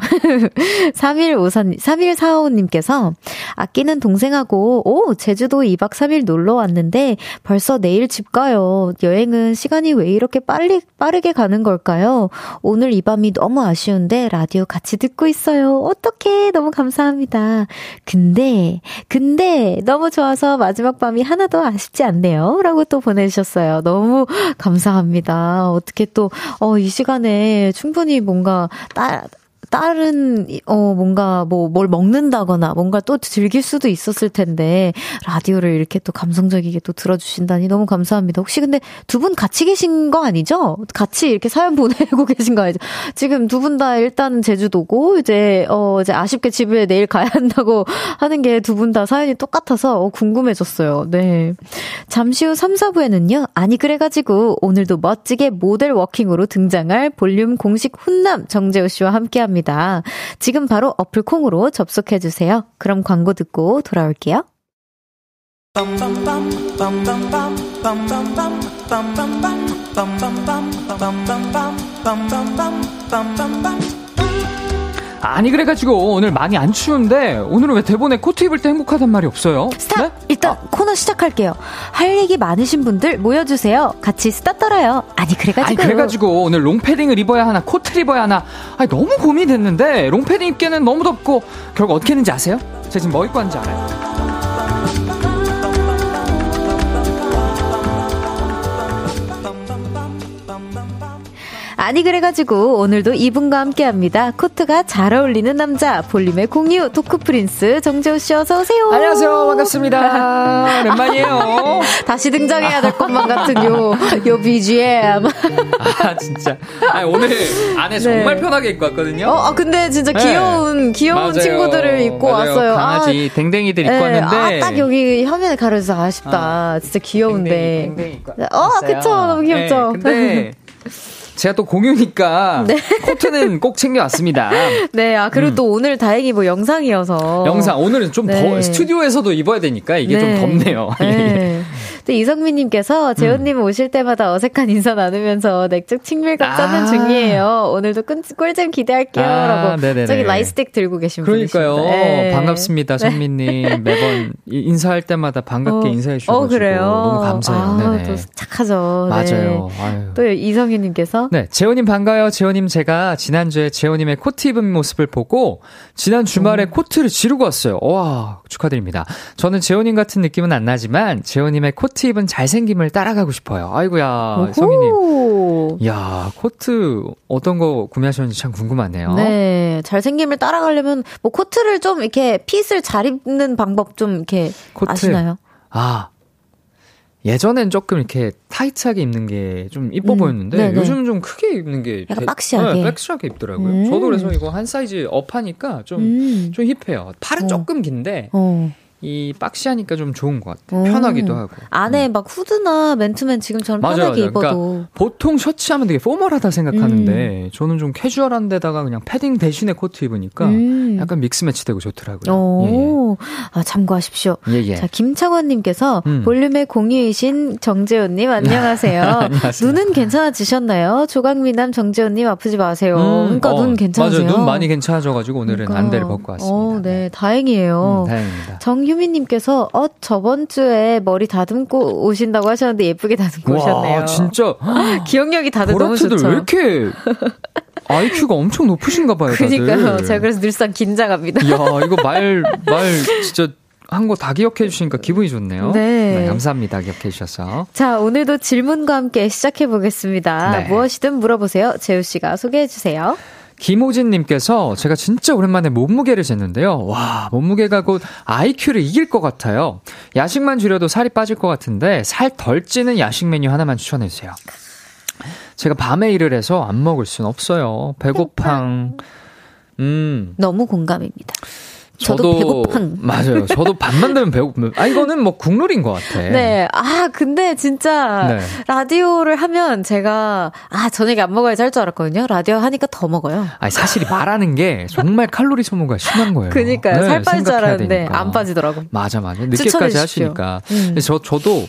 Speaker 1: 3154, 3145님께서 아끼는 동생하고, 오, 제주도 2박 3일 놀러 왔는데 벌써 내일 집 가요. 여행은 시간이 왜 이렇게 빨리, 빠르게 가는 걸까요? 오늘 이 밤이 너무 아쉬운데 라디오 같이 듣고 있어요. 어떡해. 너무 감사합니다. 근데, 근데 너무 좋아서 마지막 밤이 하나도 아쉽지 않네요. 라고 또 보내주셨어요. 너무 감사합니다. 어떻게 또, 어, 이 시간에 충분히 뭔가 따, 다른 어 뭔가 뭐 뭘 먹는다거나 뭔가 또 즐길 수도 있었을 텐데 라디오를 이렇게 또 감성적이게 또 들어주신다니 너무 감사합니다. 혹시 근데 두 분 같이 계신 거 아니죠? 같이 이렇게 사연 보내고 계신 거 아니죠? 지금 두 분 다 일단 제주도고 이제 어 이제 아쉽게 집에 내일 가야 한다고 하는 게 두 분 다 사연이 똑같아서 어, 궁금해졌어요. 네. 잠시 후 3, 4부에는요. 아니 그래가지고 오늘도 멋지게 모델 워킹으로 등장할 볼륨 공식 훈남 정재호 씨와 함께합니다. 있습니다. 지금 바로 어플 콩으로 접속해 주세요. 그럼 광고 듣고 돌아올게요.
Speaker 4: 아니 그래가지고 오늘 많이 안 추운데 오늘은 왜 대본에 코트 입을 때 행복하단 말이 없어요?
Speaker 1: stop! 네? 일단 아. 코너 시작할게요. 할 얘기 많으신 분들 모여주세요. 같이 수다 떨어요. 아니 그래가지고 아니
Speaker 4: 그래가지고 오늘 롱패딩을 입어야 하나 코트를 입어야 하나 아니 너무 고민됐는데 롱패딩 입기에는 너무 덥고 결국 어떻게 했는지 아세요? 제가 지금 뭐 입고 왔는지 알아요?
Speaker 1: 아니 그래가지고 오늘도 이분과 함께합니다. 코트가 잘 어울리는 남자 볼륨의 공유 코트 prince 정재호 씨 어서 오세요.
Speaker 4: 안녕하세요 반갑습니다. 오랜만이에요.
Speaker 1: 다시 등장해야 될 것만 같은 요요 BGM.
Speaker 4: 아 진짜. 아 오늘 안에
Speaker 1: 네.
Speaker 4: 정말 편하게 입고 왔거든요.
Speaker 1: 어, 아 근데 진짜
Speaker 4: 네.
Speaker 1: 귀여운 귀여운
Speaker 4: 맞아요.
Speaker 1: 친구들을 입고
Speaker 4: 맞아요.
Speaker 1: 왔어요.
Speaker 4: 강아지 댕댕이들 입고
Speaker 1: 네,
Speaker 4: 왔는데.
Speaker 1: 아, 딱 여기 화면에 가려져서 아쉽다. 진짜 귀여운데.
Speaker 4: 댕댕이, 댕댕이 입고
Speaker 1: 어,
Speaker 4: 왔어요.
Speaker 1: 그쵸. 너무 귀엽죠.
Speaker 4: 네, 근데 제가 또 공유니까 코트는 꼭 챙겨왔습니다.
Speaker 1: 네, 아, 그리고 또 오늘 다행히 뭐 영상이어서.
Speaker 4: 음. 영상 오늘은 좀
Speaker 1: 네.
Speaker 4: 더 스튜디오에서도 입어야 되니까 이게 좀 덥네요. 예.
Speaker 1: 네. 또 이성민님께서 재훈님
Speaker 4: 음.
Speaker 1: 오실 때마다 어색한 인사 나누면서 맥주 친밀감 짜는
Speaker 4: 아.
Speaker 1: 중이에요. 오늘도 꿀, 꿀잼 기대할게요.
Speaker 4: 아,
Speaker 1: 라고.
Speaker 4: 네네네.
Speaker 1: 저기 라이스틱 들고 계신
Speaker 4: 그러니까요.
Speaker 1: 분이십니다. 네.
Speaker 4: 반갑습니다, 선미님. 매번 이- 인사할 때마다 반갑게
Speaker 1: 어,
Speaker 4: 인사해 주셔서
Speaker 1: 어, 그래요.
Speaker 4: 너무 감사해요.
Speaker 1: 아,
Speaker 4: 네네.
Speaker 1: 또 착하죠. 네.
Speaker 4: 맞아요. 아유.
Speaker 1: 또 이성윤님께서
Speaker 4: 네, 재호님 반가워요. 재호님 제가 지난주에 재호님의 코트 입은 모습을 보고 지난 주말에 코트를 지르고 왔어요. 와, 축하드립니다. 저는 재호님 같은 느낌은 안 나지만 재호님의 코트 입은 잘생김을 따라가고 싶어요. 아이고야, 성희님. 야, 코트 어떤 거 구매하셨는지 참 궁금하네요.
Speaker 1: 네, 잘생김을 따라가려면 뭐 코트를 좀 이렇게 fit을 잘 입는 방법 좀 이렇게
Speaker 4: 코트.
Speaker 1: 아시나요?
Speaker 4: 아. 예전엔 조금 이렇게 타이트하게 입는 게 좀 이뻐
Speaker 1: 음,
Speaker 4: 보였는데
Speaker 1: 네네.
Speaker 4: 요즘은 좀 크게 입는 게
Speaker 1: 약간
Speaker 4: 되-
Speaker 1: boxy하게.
Speaker 4: 네, boxy하게 입더라고요.
Speaker 1: 음.
Speaker 4: 저도 그래서 이거 한 사이즈 up하니까 좀
Speaker 1: 음.
Speaker 4: 좀 hip해요. 팔은
Speaker 1: 어.
Speaker 4: 조금 긴데
Speaker 1: 어.
Speaker 4: 이 boxy하니까 좀 좋은 것 같아요.
Speaker 1: 음.
Speaker 4: 편하기도 하고.
Speaker 1: 안에 막 후드나 맨투맨 지금처럼
Speaker 4: 맞아요,
Speaker 1: 편하게
Speaker 4: 맞아요. 그러니까
Speaker 1: 입어도
Speaker 4: 보통 셔츠 하면 되게 formal하다
Speaker 1: 음.
Speaker 4: 생각하는데 저는 좀 캐주얼한 데다가 그냥 패딩 대신에 코트 입으니까
Speaker 1: 음.
Speaker 4: 약간 mix match되고 좋더라고요.
Speaker 1: 오, 아 참고하십시오.
Speaker 4: 예, 예. 예.
Speaker 1: 자, 김창원님께서
Speaker 4: 음.
Speaker 1: 볼륨의 공유이신 정재훈님 안녕하세요.
Speaker 4: 안녕하세요.
Speaker 1: 눈은 괜찮아지셨나요? 조강미남 정재훈님 아프지 마세요.
Speaker 4: 음,
Speaker 1: 그러니까
Speaker 4: 어,
Speaker 1: 눈 괜찮으세요?
Speaker 4: 맞아요. 눈 많이 괜찮아져가지고 오늘은
Speaker 1: 그러니까.
Speaker 4: 안대를 벗고 왔습니다.
Speaker 1: 어, 네, 다행이에요.
Speaker 4: 음, 다행입니다.
Speaker 1: 정유 미님께서 어 저번 주에 머리 다듬고 오신다고 하셨는데 예쁘게 다듬고 오셨네요.
Speaker 4: 와, 진짜
Speaker 1: 기억력이 다들 너무 좋죠.
Speaker 4: 왜 이렇게 IQ가 엄청 높으신가 봐요.
Speaker 1: 그러니까요. 제가 그래서 늘상 긴장합니다.
Speaker 4: 이야, 이거 말, 말 진짜 한거다 기억해 주시니까 기분이 좋네요.
Speaker 1: 네.
Speaker 4: 감사합니다. 기억해 주셔서.
Speaker 1: 자, 오늘도 질문과 함께 시작해 보겠습니다.
Speaker 4: 네.
Speaker 1: 무엇이든 물어보세요. 재우 씨가 소개해 주세요.
Speaker 4: 김호진님께서 제가 진짜 오랜만에 몸무게를 쟀는데요. 와, 몸무게가 곧 IQ를 이길 것 같아요. 야식만 줄여도 살이 빠질 것 같은데 살 덜 찌는 야식 메뉴 하나만 추천해주세요. 제가 밤에 일을 해서 안 먹을 순 없어요. 배고팡. 음,
Speaker 1: 너무 공감입니다. 저도 배고팡.
Speaker 4: 맞아요. 저도 밥만 되면 배고픔. 아, 이거는 뭐 국룰인 것 같아.
Speaker 1: 네. 아, 근데 진짜
Speaker 4: 네.
Speaker 1: 라디오를 하면 제가 아, 저녁에 안 먹어야지 할 줄 알았거든요. 라디오 하니까 더 먹어요.
Speaker 4: 아니, 사실 말하는 게 정말 칼로리 소모가 심한 거예요.
Speaker 1: 그니까요.
Speaker 4: 네,
Speaker 1: 살 빠질 줄 알았는데
Speaker 4: 되니까.
Speaker 1: 안 빠지더라고.
Speaker 4: 맞아, 맞아. 늦게까지. 하시니까.
Speaker 1: 음.
Speaker 4: 저, 저도,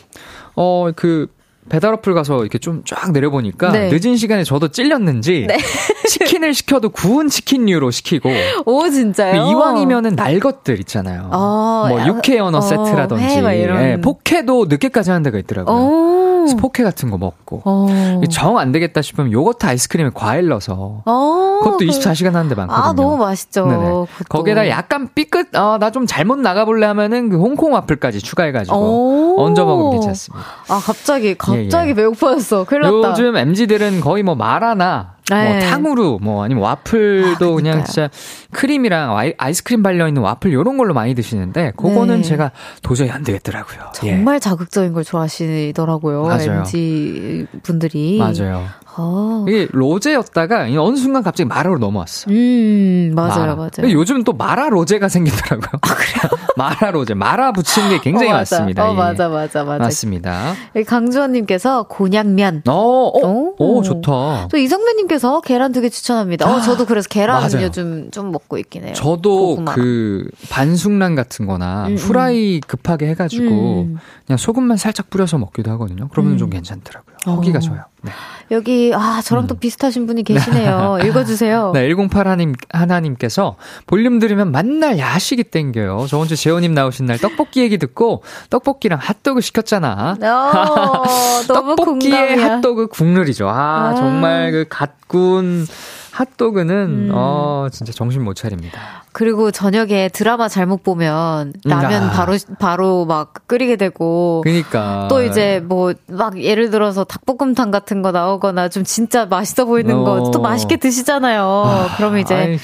Speaker 4: 어, 그, 배달 어플 가서 이렇게 좀 쫙 내려보니까
Speaker 1: 네.
Speaker 4: 늦은 시간에 저도 찔렸는지 치킨을 시켜도 구운 치킨류로 시키고
Speaker 1: 오, 진짜요?
Speaker 4: 이왕이면은 날 것들 있잖아요.
Speaker 1: 어,
Speaker 4: 뭐
Speaker 1: 야,
Speaker 4: 육회 연어
Speaker 1: 어,
Speaker 4: 세트라든지
Speaker 1: 이런.
Speaker 4: 예, 포케도 늦게까지 하는 데가 있더라고요.
Speaker 1: 오.
Speaker 4: 그래서 포케 같은 거 먹고
Speaker 1: 어.
Speaker 4: 정안 되겠다 싶으면 요거트 아이스크림에 과일 넣어서
Speaker 1: 어.
Speaker 4: 그것도
Speaker 1: 그-
Speaker 4: 24시간 하는 데 많거든요.
Speaker 1: 아, 너무 맛있죠.
Speaker 4: 거기에다 약간 삐끗, 어, 나좀 잘못 나가볼래 하면은 그 홍콩 와플까지 추가해가지고
Speaker 1: 오.
Speaker 4: 얹어 먹으면 괜찮습니다.
Speaker 1: 아, 갑자기, 갑자기
Speaker 4: 예, 예.
Speaker 1: 배고파졌어. 큰일 났다.
Speaker 4: 요즘 MZ들은 거의 뭐 마라나
Speaker 1: 네.
Speaker 4: 뭐 탕후루 뭐 아니면 와플도
Speaker 1: 아,
Speaker 4: 그냥. 진짜 크림이랑 아이, 아이스크림 발려 있는 와플 요런 걸로 많이 드시는데 그거는
Speaker 1: 네.
Speaker 4: 제가 도저히 안 되겠더라고요. 예.
Speaker 1: 정말 자극적인 걸 좋아하시더라고요.
Speaker 4: 맞아요.
Speaker 1: MG 분들이.
Speaker 4: 맞아요.
Speaker 1: 아.
Speaker 4: 이게 로제였다가 어느 순간 갑자기 마라로 넘어왔어.
Speaker 1: 음, 맞아요,
Speaker 4: 마라.
Speaker 1: 맞아요.
Speaker 4: 요즘 또 마라 로제가 생기더라고요. 아, 그래요? 마라 로제. 마라 붙이는 게 굉장히
Speaker 1: 어, 맞아.
Speaker 4: 많습니다.
Speaker 1: 어,
Speaker 4: 예.
Speaker 1: 맞아, 맞아, 맞아.
Speaker 4: 맞습니다.
Speaker 1: 강주원님께서 곤약면.
Speaker 4: 어, 어,
Speaker 1: 오.
Speaker 4: 오, 좋다.
Speaker 1: 또 이성배님께서 계란 두 개 추천합니다. 어, 저도 그래서 계란
Speaker 4: 맞아요.
Speaker 1: 요즘 좀 먹고 있긴 해요.
Speaker 4: 저도
Speaker 1: 고구마.
Speaker 4: 그 반숙란 같은 거나
Speaker 1: 음, 음.
Speaker 4: 후라이 급하게 해가지고
Speaker 1: 음.
Speaker 4: 그냥 소금만 살짝 뿌려서 먹기도 하거든요. 그러면
Speaker 1: 음.
Speaker 4: 좀 괜찮더라고요. 허기가
Speaker 1: 어.
Speaker 4: 좋아요. 네.
Speaker 1: 여기, 아, 저랑 또 비슷하신 분이 계시네요. 읽어주세요.
Speaker 4: 네, 108 하나님, 하나님께서 볼륨 들으면 만날 야식이 땡겨요. 저번 주 재호님 나오신 날 떡볶이 얘기 듣고 떡볶이랑 핫도그 시켰잖아.
Speaker 1: 어, 너무
Speaker 4: 떡볶이의
Speaker 1: 공감이야.
Speaker 4: 핫도그 국룰이죠. 아,
Speaker 1: 아.
Speaker 4: 정말 그 갓군 핫도그는 음. 어 진짜 정신 못 차립니다.
Speaker 1: 그리고 저녁에 드라마 잘못 보면 라면 아. 바로 바로 막 끓이게 되고
Speaker 4: 그러니까
Speaker 1: 또 이제 뭐 막 예를 들어서 닭볶음탕 같은 거 나오거나 좀 진짜 맛있어 보이는 어. 거또 맛있게 드시잖아요. 아, 그러면 이제 아이,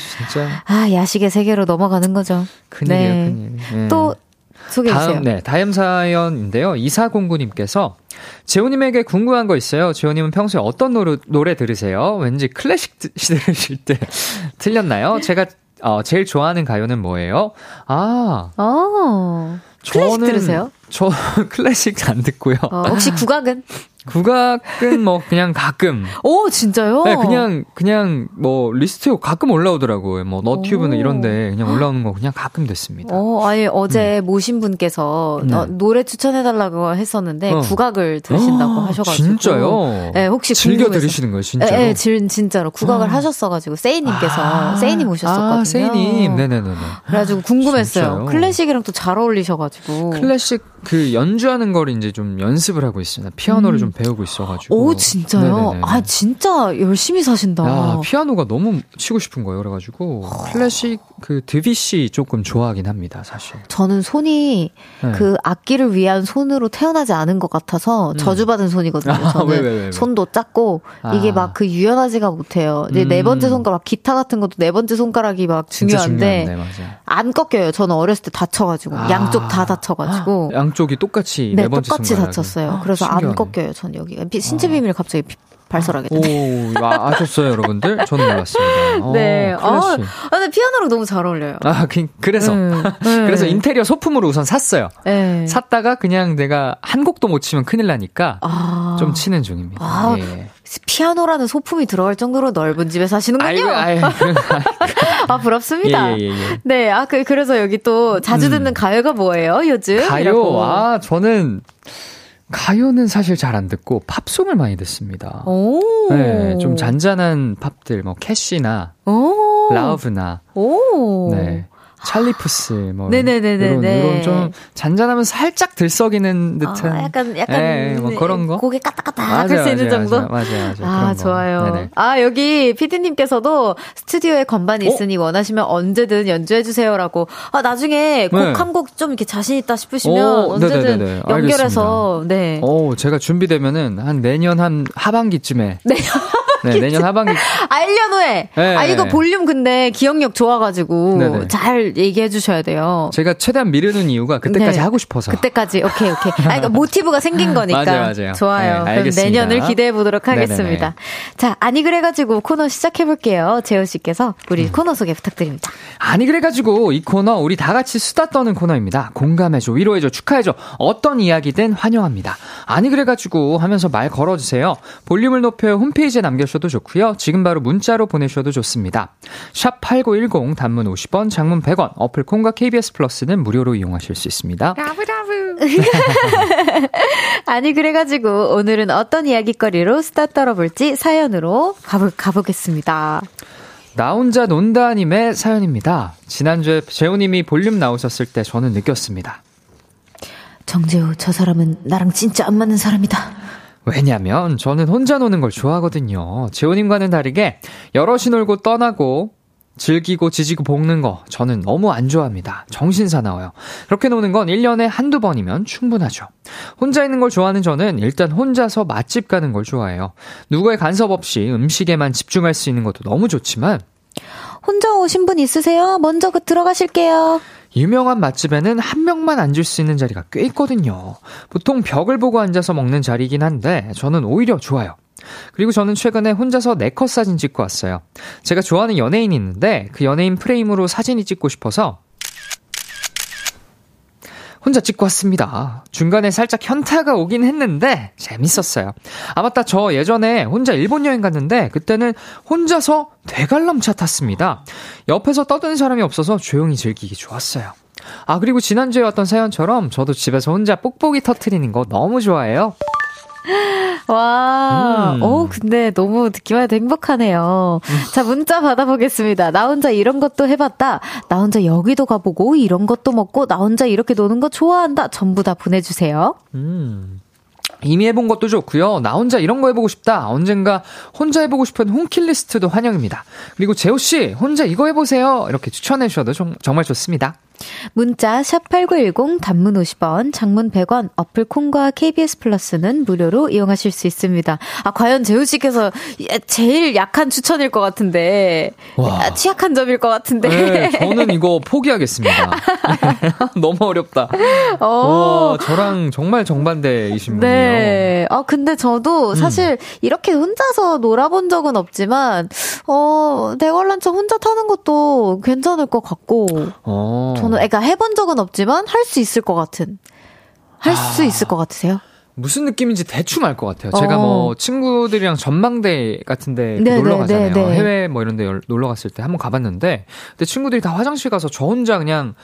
Speaker 1: 아 야식의 세계로 넘어가는 거죠.
Speaker 4: 큰일이에요, 네. 큰일. 네.
Speaker 1: 또 소개해 주세요.
Speaker 4: 다음, 네, 다음 사연인데요. 이사공구님께서 재호님에게 궁금한 거 있어요. 재호님은 평소에 어떤 노래, 노래 들으세요? 왠지 클래식 들으실 듯 틀렸나요? 제가 어, 제일 좋아하는 가요는 뭐예요? 아.
Speaker 1: 어. 클래식 들으세요?
Speaker 4: 저 클래식 안 듣고요.
Speaker 1: 어, 혹시 국악은?
Speaker 4: 국악은 뭐 그냥 가끔.
Speaker 1: 오 진짜요?
Speaker 4: 네, 그냥 그냥 뭐 리스트에 가끔 올라오더라고요. 뭐 너튜브는 이런데 그냥 올라오는 거 그냥 가끔 듣습니다.
Speaker 1: 어, 아니 어제 음. 모신 분께서 네. 어, 노래 추천해달라고 했었는데 어. 국악을 들으신다고 어, 하셔가지고.
Speaker 4: 진짜요?
Speaker 1: 네, 혹시
Speaker 4: 즐겨 궁금해서. 들으시는 거예요, 진짜로? 네,
Speaker 1: 네 진짜로 국악을 아. 하셨어가지고 세이님께서 아. 세이님 오셨었거든요. 아,
Speaker 4: 세이님, 네네네.
Speaker 1: 그래가지고 궁금했어요. 진짜요? 클래식이랑 또 잘 어울리셔가지고.
Speaker 4: 클래식 그 연주하는 걸 이제 좀 연습을 하고 있습니다. 피아노를 음. 좀 배우고 있어가지고.
Speaker 1: 오, 진짜요? 네네네. 아, 진짜 열심히 사신다.
Speaker 4: 야, 피아노가 너무 치고 싶은 거예요. 그래가지고 클래식 그 드비시 조금 좋아하긴 합니다, 사실.
Speaker 1: 저는 손이 네. 그 악기를 위한 손으로 태어나지 않은 것 같아서 음. 저주받은 손이거든요. 아, 저는 왜, 왜, 왜, 손도 작고 아. 이게 막 그 유연하지가 못해요. 이제 네 음. 네 번째 손가락 기타 같은 것도 네 번째 손가락이 막 중요한데 안 꺾여요. 저는 어렸을 때 다쳐가지고 아. 양쪽 다 다쳐가지고
Speaker 4: 양쪽이 똑같이 네, 네 번째
Speaker 1: 똑같이 손가락이. 다쳤어요. 그래서 신기하네. 안 꺾여요. 전 여기 신체 아. 비밀 갑자기 발설하게
Speaker 4: 되네. 오, 아, 아셨어요, 여러분들? 저는 몰랐습니다.
Speaker 1: 어, 네. 아, 아, 근데 피아노랑 너무 잘 어울려요.
Speaker 4: 아, 그, 래서 음, 네. 그래서 인테리어 소품으로 우선 샀어요. 네. 샀다가 그냥 내가 한 곡도 못 치면 큰일 나니까 아. 좀 치는 중입니다. 아, 예.
Speaker 1: 피아노라는 소품이 들어갈 정도로 넓은 집에 사시는군요. 아이고, 아이고. 아, 부럽습니다. 예, 예, 예. 네. 아, 그, 그래서 여기 또 자주 음. 듣는 음. 가요가 뭐예요, 요즘?
Speaker 4: 가요? 이라고. 아, 저는 가요는 사실 잘 안 듣고 팝송을 많이 듣습니다. 오. 네, 좀 잔잔한 팝들, 뭐 캐시나, 오. 라우브나, 오. 네, 찰리푸스 뭐 네네네네 이런, 이런 좀 잔잔하면 살짝 들썩이는 듯한
Speaker 1: 아, 약간 약간 네,
Speaker 4: 뭐 그런 거
Speaker 1: 고개 까딱까딱 할수 있는 정도
Speaker 4: 맞아요 맞아요, 맞아요
Speaker 1: 아 좋아요 네네. 아 여기 피디님께서도 스튜디오에 건반이 어? 있으니 원하시면 언제든 연주해 주세요라고 아 나중에 곡 한 곡 좀 이렇게 자신 있다 싶으시면 오, 언제든 네네네네. 연결해서 알겠습니다. 네.
Speaker 4: 오 제가 준비되면은 한 내년 한 하반기쯤에
Speaker 1: 네.
Speaker 4: 네, 내년 하반기.
Speaker 1: 아, 1년 후에. 네, 아, 이거 볼륨 근데 기억력 좋아가지고 네네. 잘 얘기해 주셔야 돼요.
Speaker 4: 제가 최대한 미루는 이유가 그때까지 네. 하고 싶어서.
Speaker 1: 그때까지, 오케이, 오케이. 아, 그러니까 모티브가 생긴 거니까.
Speaker 4: 맞아요, 맞아요.
Speaker 1: 좋아요. 네, 그럼 내년을 기대해 보도록 하겠습니다. 네네네. 자, 아니, 그래가지고 코너 시작해 볼게요. 재호 씨께서 우리 음. 코너 소개 부탁드립니다.
Speaker 4: 아니, 그래가지고 이 코너 우리 다 같이 수다 떠는 코너입니다. 공감해줘, 위로해줘, 축하해줘. 어떤 이야기든 환영합니다. 아니, 그래가지고 하면서 말 걸어주세요. 볼륨을 높여 홈페이지에 남겨 보내셔도 좋고요. 지금 바로 문자로 보내셔도 좋습니다. 샵 8910 단문 50원, 장문 100원, 어플 콩과 KBS 플러스는 무료로 이용하실 수 있습니다.
Speaker 1: Love love. 아니 그래가지고 오늘은 어떤 이야기거리로 수다 떨어볼지 사연으로 가보, 가보겠습니다.
Speaker 4: 나 혼자 논다님의 사연입니다. 지난주에 재호님이 볼륨 나오셨을 때 저는 느꼈습니다.
Speaker 1: 정재호, 저 사람은 나랑 진짜 안 맞는 사람이다.
Speaker 4: 왜냐면 저는 혼자 노는 걸 좋아하거든요. 재호님과는 다르게 여럿이 놀고 떠나고 즐기고 지지고 볶는 거 저는 너무 안 좋아합니다. 정신 사나워요. 그렇게 노는 건 1년에 한두 번이면 충분하죠. 혼자 있는 걸 좋아하는 저는 일단 혼자서 맛집 가는 걸 좋아해요. 누구의 간섭 없이 음식에만 집중할 수 있는 것도 너무 좋지만
Speaker 1: 혼자 오신 분 있으세요? 먼저 그 들어가실게요.
Speaker 4: 유명한 맛집에는 한 명만 앉을 수 있는 자리가 꽤 있거든요. 보통 벽을 보고 앉아서 먹는 자리이긴 한데 저는 오히려 좋아요. 그리고 저는 최근에 혼자서 네컷 사진 찍고 왔어요. 제가 좋아하는 연예인이 있는데 그 연예인 프레임으로 사진이 찍고 싶어서 혼자 찍고 왔습니다. 중간에 살짝 현타가 오긴 했는데 재밌었어요. 아 맞다 저 예전에 혼자 일본 여행 갔는데 그때는 혼자서 대관람차 탔습니다. 옆에서 떠드는 사람이 없어서 조용히 즐기기 좋았어요. 아 그리고 지난주에 왔던 사연처럼 저도 집에서 혼자 뽁뽁이 터트리는 거 너무 좋아해요.
Speaker 1: 와, 음. 오, 근데 너무 듣기만 해도 행복하네요. 음. 자, 문자 받아보겠습니다. 나 혼자 이런 것도 해봤다. 나 혼자 여기도 가보고, 이런 것도 먹고, 나 혼자 이렇게 노는 거 좋아한다. 전부 다 보내주세요. 음.
Speaker 4: 이미 해본 것도 좋고요. 나 혼자 이런 거 해보고 싶다. 언젠가 혼자 해보고 싶은 홈킬리스트도 환영입니다. 그리고 재호 씨 혼자 이거 해보세요. 이렇게 추천해 주셔도 좀, 정말 좋습니다.
Speaker 1: 문자 샵8910 단문 50원, 장문 100원, 어플 콩과 KBS 플러스는 무료로 이용하실 수 있습니다. 아, 과연 재우 씨께서 제일 약한 추천일 것 같은데. 와. 취약한 점일 것 같은데.
Speaker 4: 네, 저는 이거 포기하겠습니다. 너무 어렵다. 어. 와, 저랑 정말 정반대이신 분이에요. 네.
Speaker 1: 아, 근데 저도 음. 사실 음. 이렇게 혼자서 놀아본 적은 없지만, 어, 대관람차 혼자 타는 것도 괜찮을 것 같고. 어. 저는 그러니까 해본 적은 없지만 할 수 있을 것 같은. 할수 아. 있을 것 같으세요?
Speaker 4: 무슨 느낌인지 대충 알 것 같아요. 제가 뭐 어. 친구들이랑 전망대 같은데 네, 놀러 네, 가잖아요. 네, 네, 해외 뭐 이런 데 놀러 갔을 때 한번 가봤는데 근데 친구들이 다 화장실 가서 저 혼자 그냥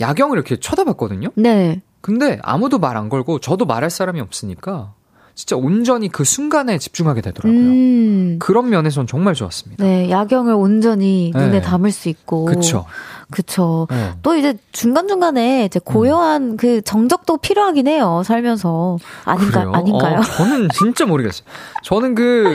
Speaker 4: 야경을 이렇게 쳐다봤거든요. 네. 근데 아무도 말 안 걸고 저도 말할 사람이 없으니까 진짜 온전히 그 순간에 집중하게 되더라고요. 음. 그런 면에선 정말 좋았습니다.
Speaker 1: 네, 야경을 온전히 눈에 네. 담을 수 있고.
Speaker 4: 그쵸.
Speaker 1: 그쵸. 네. 또 이제 중간중간에 이제 고요한 음. 그 정적도 필요하긴 해요, 살면서. 아닌가, 그래요? 아닌가요? 어,
Speaker 4: 저는 진짜 모르겠어요. 저는 그,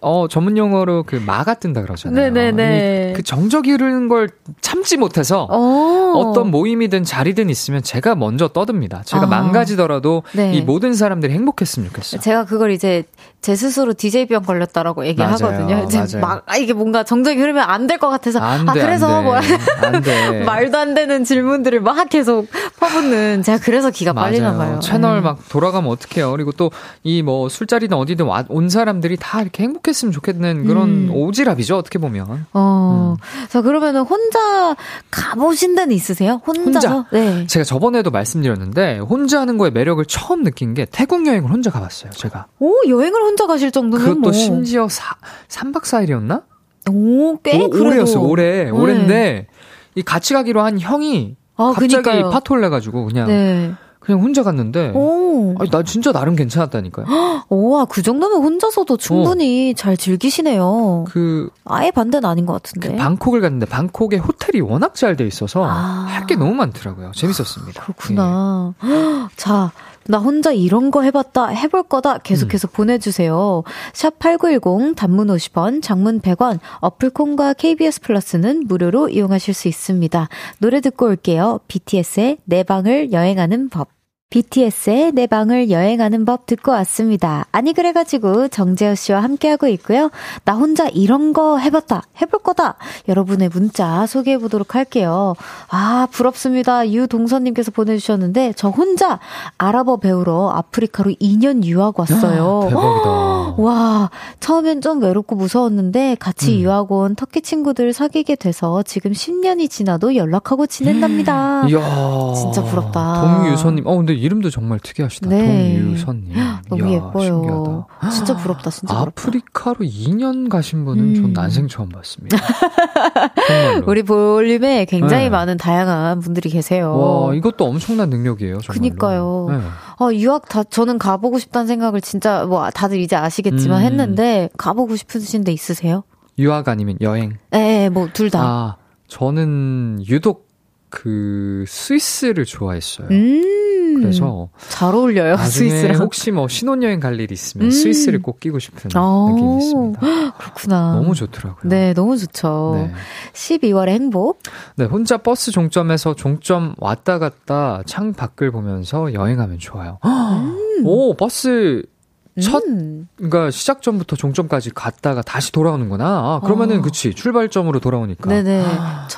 Speaker 4: 어, 전문 용어로 그 마가 뜬다 그러잖아요. 네네네. 그 정적이 흐르는 걸 참지 못해서 오. 어떤 모임이든 자리든 있으면 제가 먼저 떠듭니다. 제가 아. 망가지더라도 네. 이 모든 사람들이 행복했으면 좋겠어요.
Speaker 1: 제가 그걸 이제 제 스스로 DJ병 걸렸다라고 얘기를 맞아요, 하거든요. 이제 막, 아, 이게 뭔가 정적이 흐르면 안 될 것 같아서. 안 아, 돼, 그래서 뭐. 말도 안 되는 질문들을 막 계속 퍼붓는. 제가 그래서 기가 맞아요. 빨리나 봐요.
Speaker 4: 채널 음. 막 돌아가면 어떡해요. 그리고 또 이 뭐 술자리든 어디든 와, 온 사람들이 다 이렇게 행복했으면 좋겠는 그런 음. 오지랖이죠. 어떻게 보면.
Speaker 1: 어. 음. 자, 그러면은 혼자 가보신 데는 있으세요? 혼자서? 혼자.
Speaker 4: 네. 제가 저번에도 말씀드렸는데 혼자 하는 거에 매력을 처음 느낀 게 태국 여행을 혼자 가봤어요. 제가.
Speaker 1: 오, 여행을 혼자 가실 정도면
Speaker 4: 그것도 뭐. 심지어 사, 3박 4일이었나?
Speaker 1: 오, 꽤 오,
Speaker 4: 오래였어, 오래. 네. 오래인데, 이 같이 가기로 한 형이 아, 갑자기 그니까요. 파토를 내가지고 그냥 네. 그냥 혼자 갔는데 오. 아니, 나 진짜 나름 괜찮았다니까요.
Speaker 1: 오, 그 정도면 혼자서도 충분히 어. 잘 즐기시네요. 그 아예 반대는 아닌 것 같은데.
Speaker 4: 그 방콕을 갔는데 방콕에 호텔이 워낙 잘 돼 있어서 아. 할게 너무 많더라고요. 재밌었습니다.
Speaker 1: 그렇구나. 예. 자, 나 혼자 이런 거 해봤다, 해볼 거다 계속해서 음. 보내주세요. 샵 8910 단문 50원, 장문 100원, 어플콘과 KBS 플러스는 무료로 이용하실 수 있습니다. 노래 듣고 올게요. BTS의 내 방을 여행하는 법. BTS의 내 방을 여행하는 법 듣고 왔습니다. 아니 그래가지고 정재호 씨와 함께하고 있고요. 나 혼자 이런 거 해봤다, 해볼 거다. 여러분의 문자 소개해 보도록 할게요. 아 부럽습니다. 유동선님께서 보내주셨는데 저 혼자 아랍어 배우러 아프리카로 2년 유학 왔어요.
Speaker 4: 대박이다.
Speaker 1: 와 처음엔 좀 외롭고 무서웠는데 같이 음. 유학 온 터키 친구들 사귀게 돼서 지금 10년이 지나도 연락하고 지낸답니다. 이야 진짜 부럽다.
Speaker 4: 동유선님, 어 근데 이름도 정말 특이하시다. 네. 동유선님.
Speaker 1: 너무 이야, 예뻐요. 신기하다. 진짜 부럽다, 진짜.
Speaker 4: 아프리카로 2년 가신 분은 음. 전 난생 처음 봤습니다.
Speaker 1: 우리 볼륨에 굉장히 네. 많은 다양한 분들이 계세요.
Speaker 4: 와, 이것도 엄청난 능력이에요. 정말로.
Speaker 1: 그니까요. 네. 어, 유학 다, 저는 가보고 싶다는 생각을 진짜, 뭐, 다들 이제 아시겠 지만 음. 했는데, 가보고 싶으신 데 있으세요?
Speaker 4: 유학 아니면 여행?
Speaker 1: 네, 뭐, 둘 다. 아,
Speaker 4: 저는 유독 그 스위스를 좋아했어요. 음,
Speaker 1: 그래서 잘 어울려요. 스위스랑.
Speaker 4: 혹시 뭐 신혼여행 갈일 있으면 음. 스위스를 꼭 끼고 싶은 오, 느낌이 있습니다.
Speaker 1: 그렇구나.
Speaker 4: 너무 좋더라고요.
Speaker 1: 네, 너무 좋죠. 네. 12월의 행복.
Speaker 4: 네, 혼자 버스 종점에서 종점 왔다 갔다 창 밖을 보면서 여행하면 좋아요. 음. 오, 버스 첫, 음. 그러니까 시작 전부터 종점까지 갔다가 다시 돌아오는구나. 아, 그러면은 어. 그치 출발점으로 돌아오니까. 네네.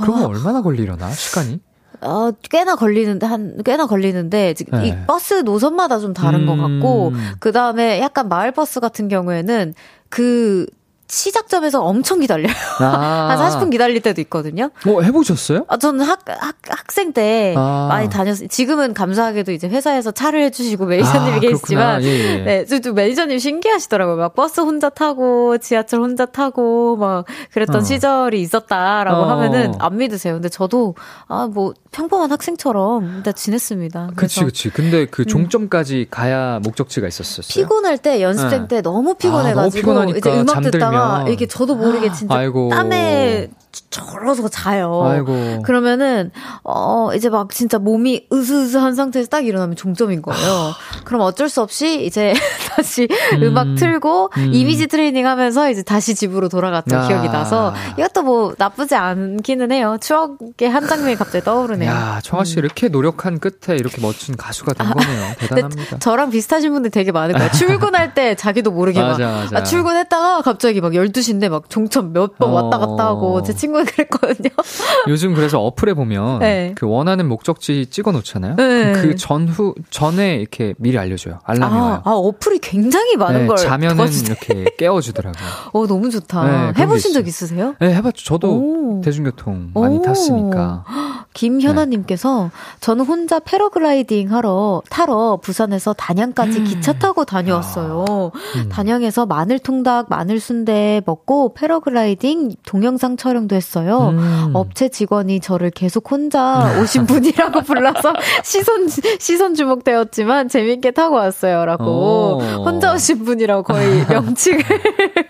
Speaker 4: 그러면 얼마나 걸리려나 시간이?
Speaker 1: 어, 꽤나 걸리는데, 한, 꽤나 걸리는데, 네. 이 버스 노선마다 좀 다른 음. 것 같고, 음. 그 다음에 약간 마을버스 같은 경우에는 그 시작점에서 엄청 기다려요. 아. 한 40분 기다릴 때도 있거든요.
Speaker 4: 뭐 해보셨어요?
Speaker 1: 아, 저는 학, 학, 학생 때 아. 많이 다녔어요. 지금은 감사하게도 이제 회사에서 차를 해주시고 매니저님이 아, 계시지만, 예, 예. 네, 또 매니저님 신기하시더라고요. 막 버스 혼자 타고, 지하철 혼자 타고, 막 그랬던 어. 시절이 있었다라고 어. 하면은 안 믿으세요. 근데 저도, 아, 뭐, 평범한 학생처럼 일단 지냈습니다.
Speaker 4: 그치, 그치. 근데 그 음. 종점까지 음. 가야 목적지가 있었어요.
Speaker 1: 피곤할 때, 연습생 네. 때 너무 피곤해가지고, 아, 너무 이제 음악. 듣다가 이게 저도 모르게 진짜 아이고. 땀에 절어서 자요.
Speaker 4: 아이고.
Speaker 1: 그러면은 어 이제 막 진짜 몸이 으스으스한 상태에서 딱 일어나면 종점인 거예요. 그럼 어쩔 수 없이 이제 다시 음. 악 틀고 음. 이미지 트레이닝 하면서 이제 다시 집으로 돌아갔던 야. 기억이 나서 이것도 뭐 나쁘지 않기는 해요. 추억의 한 장면이 갑자기 떠오르네요.
Speaker 4: 야, 청아 씨 음. 이렇게 노력한 끝에 이렇게 멋진 가수가 된 아, 거네요. 대단합니다.
Speaker 1: 저랑 비슷하신 분들 되게 많은 거예요. 출근할 때 자기도 모르게 맞아, 막 맞아. 아, 출근했다가 갑자기 막 12시인데 막 종점 몇 번 왔다 갔다 하고 제 친구 는 그랬거든요.
Speaker 4: 요즘 그래서 어플에 보면 네. 그 원하는 목적지 찍어 놓잖아요. 네. 그 전후 전에 이렇게 미리 알려줘요. 알람이
Speaker 1: 아,
Speaker 4: 와요.
Speaker 1: 아 어플이 굉장히 많은 네, 걸
Speaker 4: 자면은 이렇게 깨워주더라고요.
Speaker 1: 어 너무 좋다. 네, 해보신 적 있으세요?
Speaker 4: 네 해봤죠. 저도 오. 대중교통 많이 오. 탔으니까.
Speaker 1: 김현아님께서 저는 혼자 패러글라이딩 하러 타러 부산에서 단양까지 음. 기차 타고 다녀왔어요. 아. 음. 단양에서 마늘 통닭, 마늘 순대 먹고 패러글라이딩 동영상 촬영도 했어요. 음. 업체 직원이 저를 계속 혼자 오신 분이라고 불러서 시선 시선 주목되었지만 재밌게 타고 왔어요라고 오. 혼자 오신 분이라고 거의 명칭을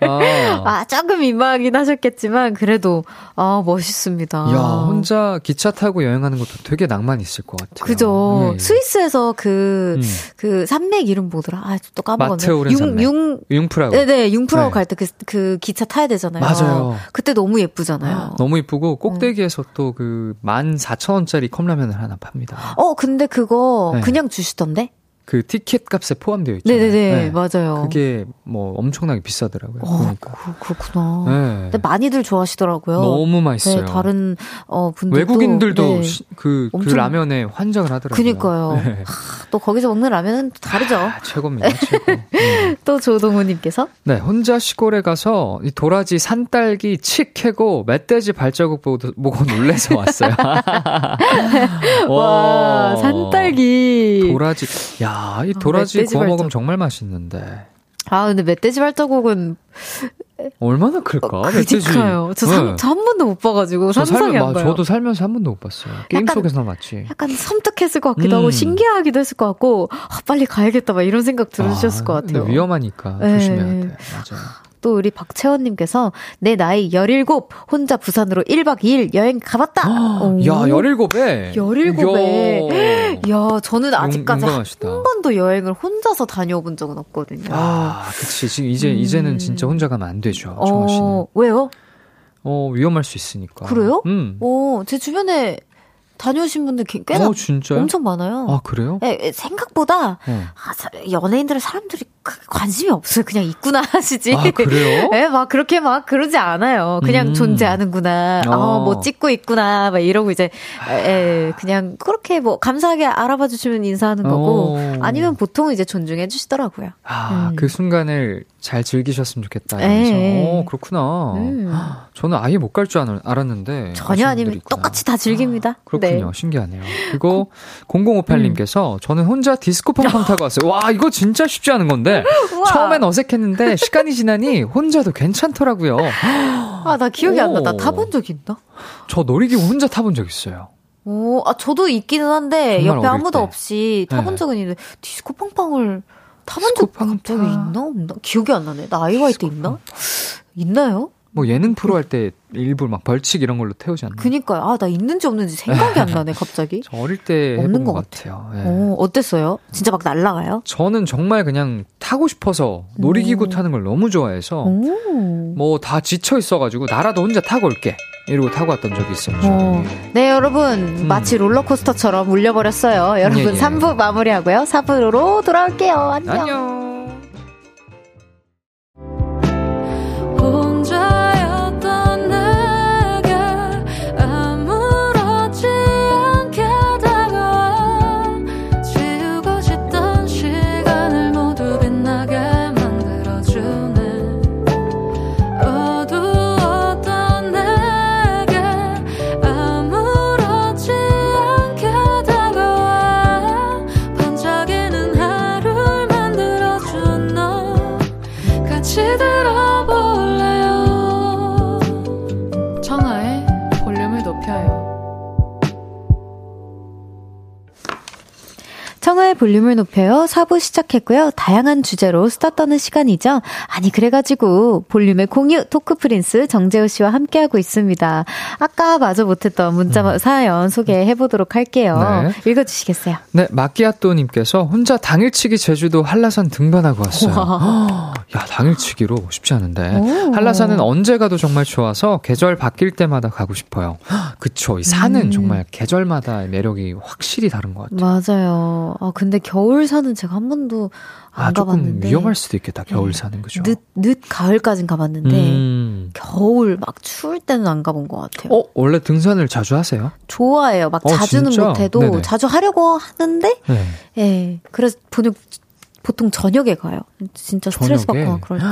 Speaker 1: 아. 아 조금 민망하긴 하셨겠지만 그래도 아 멋있습니다.
Speaker 4: 야 혼자 기차 타고 여행하는 것도 되게 낭만 있을 것 같아요.
Speaker 1: 그죠. 네. 스위스에서 그그 음. 그 산맥 이름 뭐더라? 아 또 까먹었네.
Speaker 4: 융, 융, 융프라고.
Speaker 1: 네네, 융프라고 네. 갈때 그, 그 기차 타야 되잖아요.
Speaker 4: 맞아요.
Speaker 1: 그때 너무 예쁘잖아요.
Speaker 4: 너무 예쁘고 꼭대기에서 음. 또그 14,000원짜리 컵라면을 하나 팝니다.
Speaker 1: 어, 근데 그거 네. 그냥 주시던데?
Speaker 4: 그 티켓 값에 포함되어 있잖아요.
Speaker 1: 네네네, 네. 맞아요.
Speaker 4: 그게 뭐 엄청나게 비싸더라고요.
Speaker 1: 어, 그러니까. 그, 렇구나 네. 근데 많이들 좋아하시더라고요.
Speaker 4: 너무 맛있어요.
Speaker 1: 네, 다른 어 분들도
Speaker 4: 외국인들도 네. 그, 그 라면에 환장을 하더라고요.
Speaker 1: 그니까요. 네. 하, 또 거기서 먹는 라면은 다르죠. 아,
Speaker 4: 최고입니다. 최고.
Speaker 1: 음. 또 조동우님께서
Speaker 4: 네 혼자 시골에 가서 이 도라지 산딸기 칡 캐고 멧돼지 발자국 보고, 보고 놀래서 왔어요.
Speaker 1: 와 산딸기
Speaker 4: 도라지 야. 아, 이 아, 도라지 구워 먹으면 정말 맛있는데.
Speaker 1: 아, 근데 멧돼지 발자국은
Speaker 4: 얼마나 클까? 어,
Speaker 1: 그니까요. 저, 네. 한 번도 못 봐가지고 상상이 안 가요.
Speaker 4: 저도 살면서 한 번도 못 봤어요. 게임 약간, 속에서 맞지.
Speaker 1: 약간 섬뜩했을 것 같기도 음. 하고 신기하기도 했을 것 같고 아, 빨리 가야겠다 막 이런 생각 들으셨을 아, 것 같아요.
Speaker 4: 위험하니까 네. 조심해야 돼. 맞아요.
Speaker 1: 또 우리 박채원님께서 내 나이 17 혼자 부산으로 1박 2일 여행 가봤다.
Speaker 4: 야 17에
Speaker 1: 17에 야 저는 아직까지 한, 한 번도 여행을 혼자서 다녀본 적은 없거든요.
Speaker 4: 아 그치 지금 이제 음. 이제는 진짜 혼자 가면 안 되죠. 정아 씨는. 어,
Speaker 1: 왜요?
Speaker 4: 어 위험할 수 있으니까.
Speaker 1: 그래요? 음. 어 제 주변에 다녀오신 분들 꽤나 어, 엄청 많아요.
Speaker 4: 아 그래요?
Speaker 1: 네, 생각보다 네. 아, 연예인들 사람들이 관심이 없어요. 그냥 있구나 하시지.
Speaker 4: 아 그래요?
Speaker 1: 네, 막 그렇게 막 그러지 않아요. 그냥 음. 존재하는구나. 어. 어, 뭐 찍고 있구나. 막 이러고 이제 에, 그냥 그렇게 뭐 감사하게 알아봐 주시면 인사하는 거고 어. 아니면 보통 이제 존중해 주시더라고요.
Speaker 4: 아그 음. 순간을 잘 즐기셨으면 좋겠다. 그래서 어 그렇구나. 음. 저는 아예 못 갈 줄 알았는데
Speaker 1: 전혀 아니면 똑같이 다 즐깁니다. 아,
Speaker 4: 그렇군요. 네. 신기하네요. 그리고 0058님께서 음. 저는 혼자 디스코 팡팡 타고 왔어요. 와 이거 진짜 쉽지 않은 건데 처음엔 어색했는데 시간이 지나니 혼자도 괜찮더라고요.
Speaker 1: 아 나 기억이 안 나. 나 타본 적 있나?
Speaker 4: 저 놀이기구 혼자 타본 적 있어요.
Speaker 1: 오, 아 저도 있기는 한데 옆에 아무도 때. 없이 타본 네. 적은 있는데 디스코 팡팡을 타본 적 갑자기 있나 없나? 기억이 안 나네. 나 아이와이 때 있나? 있나요?
Speaker 4: 뭐 예능 프로 할 때 일부러 막 벌칙 이런 걸로 태우지 않나요?
Speaker 1: 그니까요. 아, 나 있는지 없는지 생각이 안 나네, 갑자기.
Speaker 4: 저 어릴 때 없는 것 같아요. 같아요.
Speaker 1: 네. 오, 어땠어요? 진짜 막 날라가요?
Speaker 4: 저는 정말 그냥 타고 싶어서 놀이기구 오. 타는 걸 너무 좋아해서 뭐 다 지쳐 있어가지고 나라도 혼자 타고 올게. 이러고 타고 왔던 적이 있어요. 어.
Speaker 1: 네, 여러분. 음. 마치 롤러코스터처럼 울려버렸어요. 여러분, 예, 예. 3부 마무리하고요. 4부로 돌아올게요. 안녕.
Speaker 4: 안녕.
Speaker 1: 볼륨을 높여요. 4부 시작했고요. 다양한 주제로 수다 떠는 시간이죠. 아니, 그래가지고 볼륨의 공유 토크 프린스 정재호 씨와 함께하고 있습니다. 아까 마저 못했던 문자 음. 사연 소개해보도록 할게요. 네. 읽어주시겠어요?
Speaker 4: 네, 마끼아또님께서 혼자 당일치기 제주도 한라산 등반하고 왔어요. 야, 당일치기로 쉽지 않은데. 오. 한라산은 언제 가도 정말 좋아서 계절 바뀔 때마다 가고 싶어요. 그쵸. 이 산은 음. 정말 계절마다 매력이 확실히 다른 것 같아요.
Speaker 1: 맞아요. 아, 근데 겨울 산은 제가 한 번도 안 아, 가봤는데.
Speaker 4: 위험할 수도 있겠다, 겨울 네. 그죠?
Speaker 1: 늦, 늦 가을까진 가봤는데, 음. 겨울 막 추울 때는 안 가본 것 같아요.
Speaker 4: 어, 원래 등산을 자주 하세요?
Speaker 1: 좋아해요. 막 어, 자주는 진짜? 못해도 네네. 자주 하려고 하는데, 네. 예. 그래서 보통, 보통 저녁에 가요. 진짜 스트레스 저녁에? 받거나 그럴 때.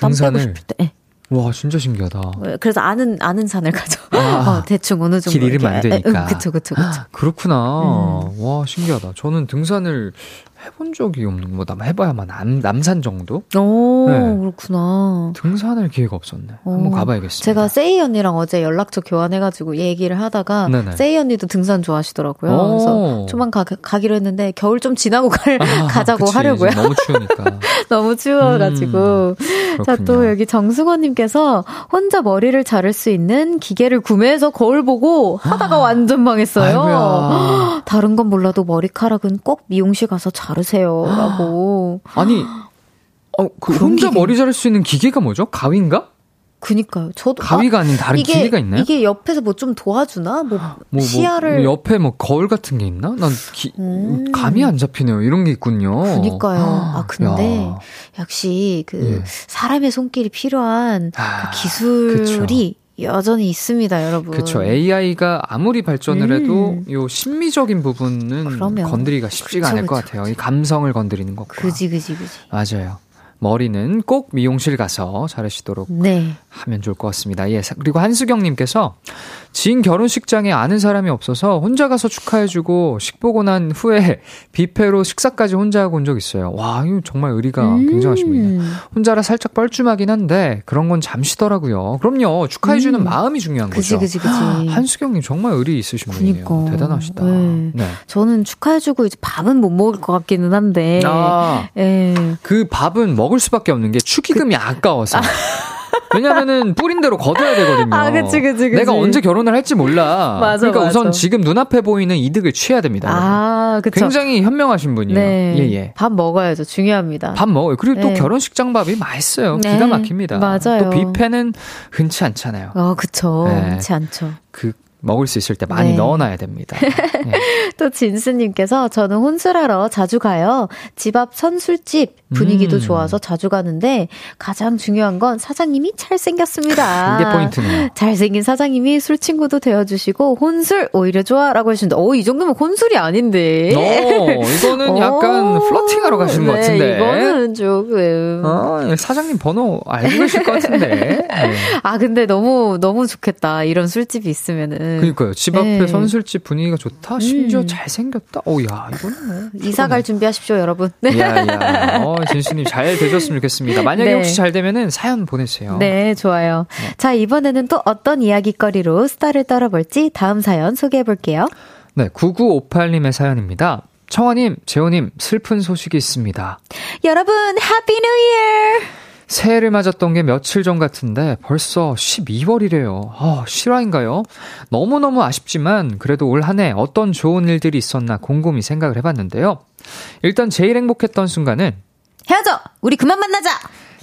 Speaker 1: 땀 빼고 싶을 때. 네.
Speaker 4: 와, 진짜 신기하다.
Speaker 1: 그래서 아는, 아는 산을 가죠. 아, 어, 대충 어느 정도.
Speaker 4: 길 이름 안 되니까.
Speaker 1: 응, 그쵸, 그쵸, 그쵸.
Speaker 4: 그렇구나. 음. 와, 신기하다. 저는 등산을 해본 적이 없는 뭐 남 해봐야만 남, 남산 정도?
Speaker 1: 오 네. 그렇구나.
Speaker 4: 등산할 기회가 없었네. 오. 한번 가봐야겠습니다.
Speaker 1: 제가 세이 언니랑 어제 연락처 교환해가지고 얘기를 하다가 네네. 세이 언니도 등산 좋아하시더라고요. 오. 그래서 조만 가, 가기로 했는데 겨울 좀 지나고 갈, 아, 가자고 그치, 하려고요.
Speaker 4: 너무 추우니까.
Speaker 1: 너무 추워가지고. 음, 자 또 여기 정수건님께서 혼자 머리를 자를 수 있는 기계를 구매해서 거울 보고 하다가 완전 망했어요. 다른 건 몰라도 머리카락은 꼭 미용실 가서 자 다르세요라고.
Speaker 4: 아니, 어, 그 혼자 기계. 머리 자를 수 있는 기계가 뭐죠? 가위인가?
Speaker 1: 그니까요. 저도
Speaker 4: 가위가 아, 닌 다른
Speaker 1: 이게,
Speaker 4: 기계가 있나요?
Speaker 1: 이게 옆에서 뭐 좀 도와주나? 뭐, 뭐, 뭐 시야를
Speaker 4: 뭐 옆에 뭐 거울 같은 게 있나? 난 기, 음. 감이 안 잡히네요. 이런 게 있군요.
Speaker 1: 그니까요. 아 근데 야. 역시 그 예. 사람의 손길이 필요한 아, 그 기술이 그쵸. 여전히 있습니다, 여러분.
Speaker 4: 그렇죠. AI가 아무리 발전을 음. 해도 요 심미적인 부분은 그러면. 건드리기가 쉽지가 그쵸, 않을 그쵸, 것 같아요. 그쵸. 이 감성을 건드리는 것과.
Speaker 1: 그지, 그지, 그지.
Speaker 4: 맞아요. 머리는 꼭 미용실 가서 자르시도록 네. 하면 좋을 것 같습니다. 예. 그리고 한수경님께서 지인 결혼식장에 아는 사람이 없어서 혼자 가서 축하해주고 식 보고 난 후에 뷔페로 식사까지 혼자 하고 온 적 있어요. 와, 이거 정말 의리가 음. 굉장하신 분이네요. 혼자라 살짝 뻘쭘하긴 한데 그런 건 잠시더라고요. 그럼요. 축하해주는 음. 마음이 중요한
Speaker 1: 그치,
Speaker 4: 거죠.
Speaker 1: 그치, 그치.
Speaker 4: 한수경님 정말 의리 있으신 그니까. 분이에요. 대단하시다. 네.
Speaker 1: 네. 저는 축하해주고 이제 밥은 못 먹을 것 같기는 한데. 아,
Speaker 4: 네. 그 밥은 먹을 수밖에 없는 게 축의금이 그, 아까워서. 아. 왜냐면은 뿌린 대로 거둬야 되거든요.
Speaker 1: 아, 그치, 그치, 그치.
Speaker 4: 내가 언제 결혼을 할지 몰라. 맞아, 그러니까 맞아. 우선 지금 눈앞에 보이는 이득을 취해야 됩니다.
Speaker 1: 아, 그쵸.
Speaker 4: 굉장히 현명하신 분이에요. 네. 예, 예.
Speaker 1: 밥 먹어야죠. 중요합니다.
Speaker 4: 밥 먹어요. 그리고 네. 또 결혼식장 밥이 맛있어요. 네. 기가 막힙니다.
Speaker 1: 맞아요.
Speaker 4: 또 뷔페는 흔치 않잖아요.
Speaker 1: 어, 그쵸. 네. 흔치 않죠.
Speaker 4: 그 먹을 수 있을 때 많이 네. 넣어놔야 됩니다. 네.
Speaker 1: 또 진수님께서 저는 혼술하러 자주 가요. 집 앞 선술집 분위기도 음. 좋아서 자주 가는데 가장 중요한 건 사장님이 잘생겼습니다.
Speaker 4: 이게 포인트네요.
Speaker 1: 잘생긴 사장님이 술 친구도 되어주시고 혼술 오히려 좋아라고 하시는데 어, 이 정도면 혼술이 아닌데.
Speaker 4: 어, 이거는 약간 플러팅하러 가신 네, 것 같은데.
Speaker 1: 이거는 조금.
Speaker 4: 어, 사장님 번호 알고 계실 것 같은데. 네.
Speaker 1: 아 근데 너무 너무 좋겠다 이런 술집이 있으면은.
Speaker 4: 그러니까요. 집 앞에 네. 선술집 분위기가 좋다. 심지어 음. 잘생겼다. 오, 야, 이거는 뭐.
Speaker 1: 이사 갈 준비하십시오, 여러분.
Speaker 4: 네. 야, 야. 어, 진수님 잘 되셨으면 좋겠습니다. 만약에 네. 혹시 잘 되면은 사연 보내주세요.
Speaker 1: 네, 좋아요. 네. 자, 이번에는 또 어떤 이야기거리로 수다를 떨어볼지 다음 사연 소개해 볼게요.
Speaker 4: 네, 9958님의 사연입니다. 청하님, 재호님, 슬픈 소식이 있습니다.
Speaker 1: 여러분, Happy New Year!
Speaker 4: 새해를 맞았던 게 며칠 전 같은데 벌써 12월이래요. 아, 실화인가요? 너무너무 아쉽지만 그래도 올 한 해 어떤 좋은 일들이 있었나 곰곰이 생각을 해봤는데요. 일단 제일 행복했던 순간은
Speaker 1: 헤어져! 우리 그만 만나자!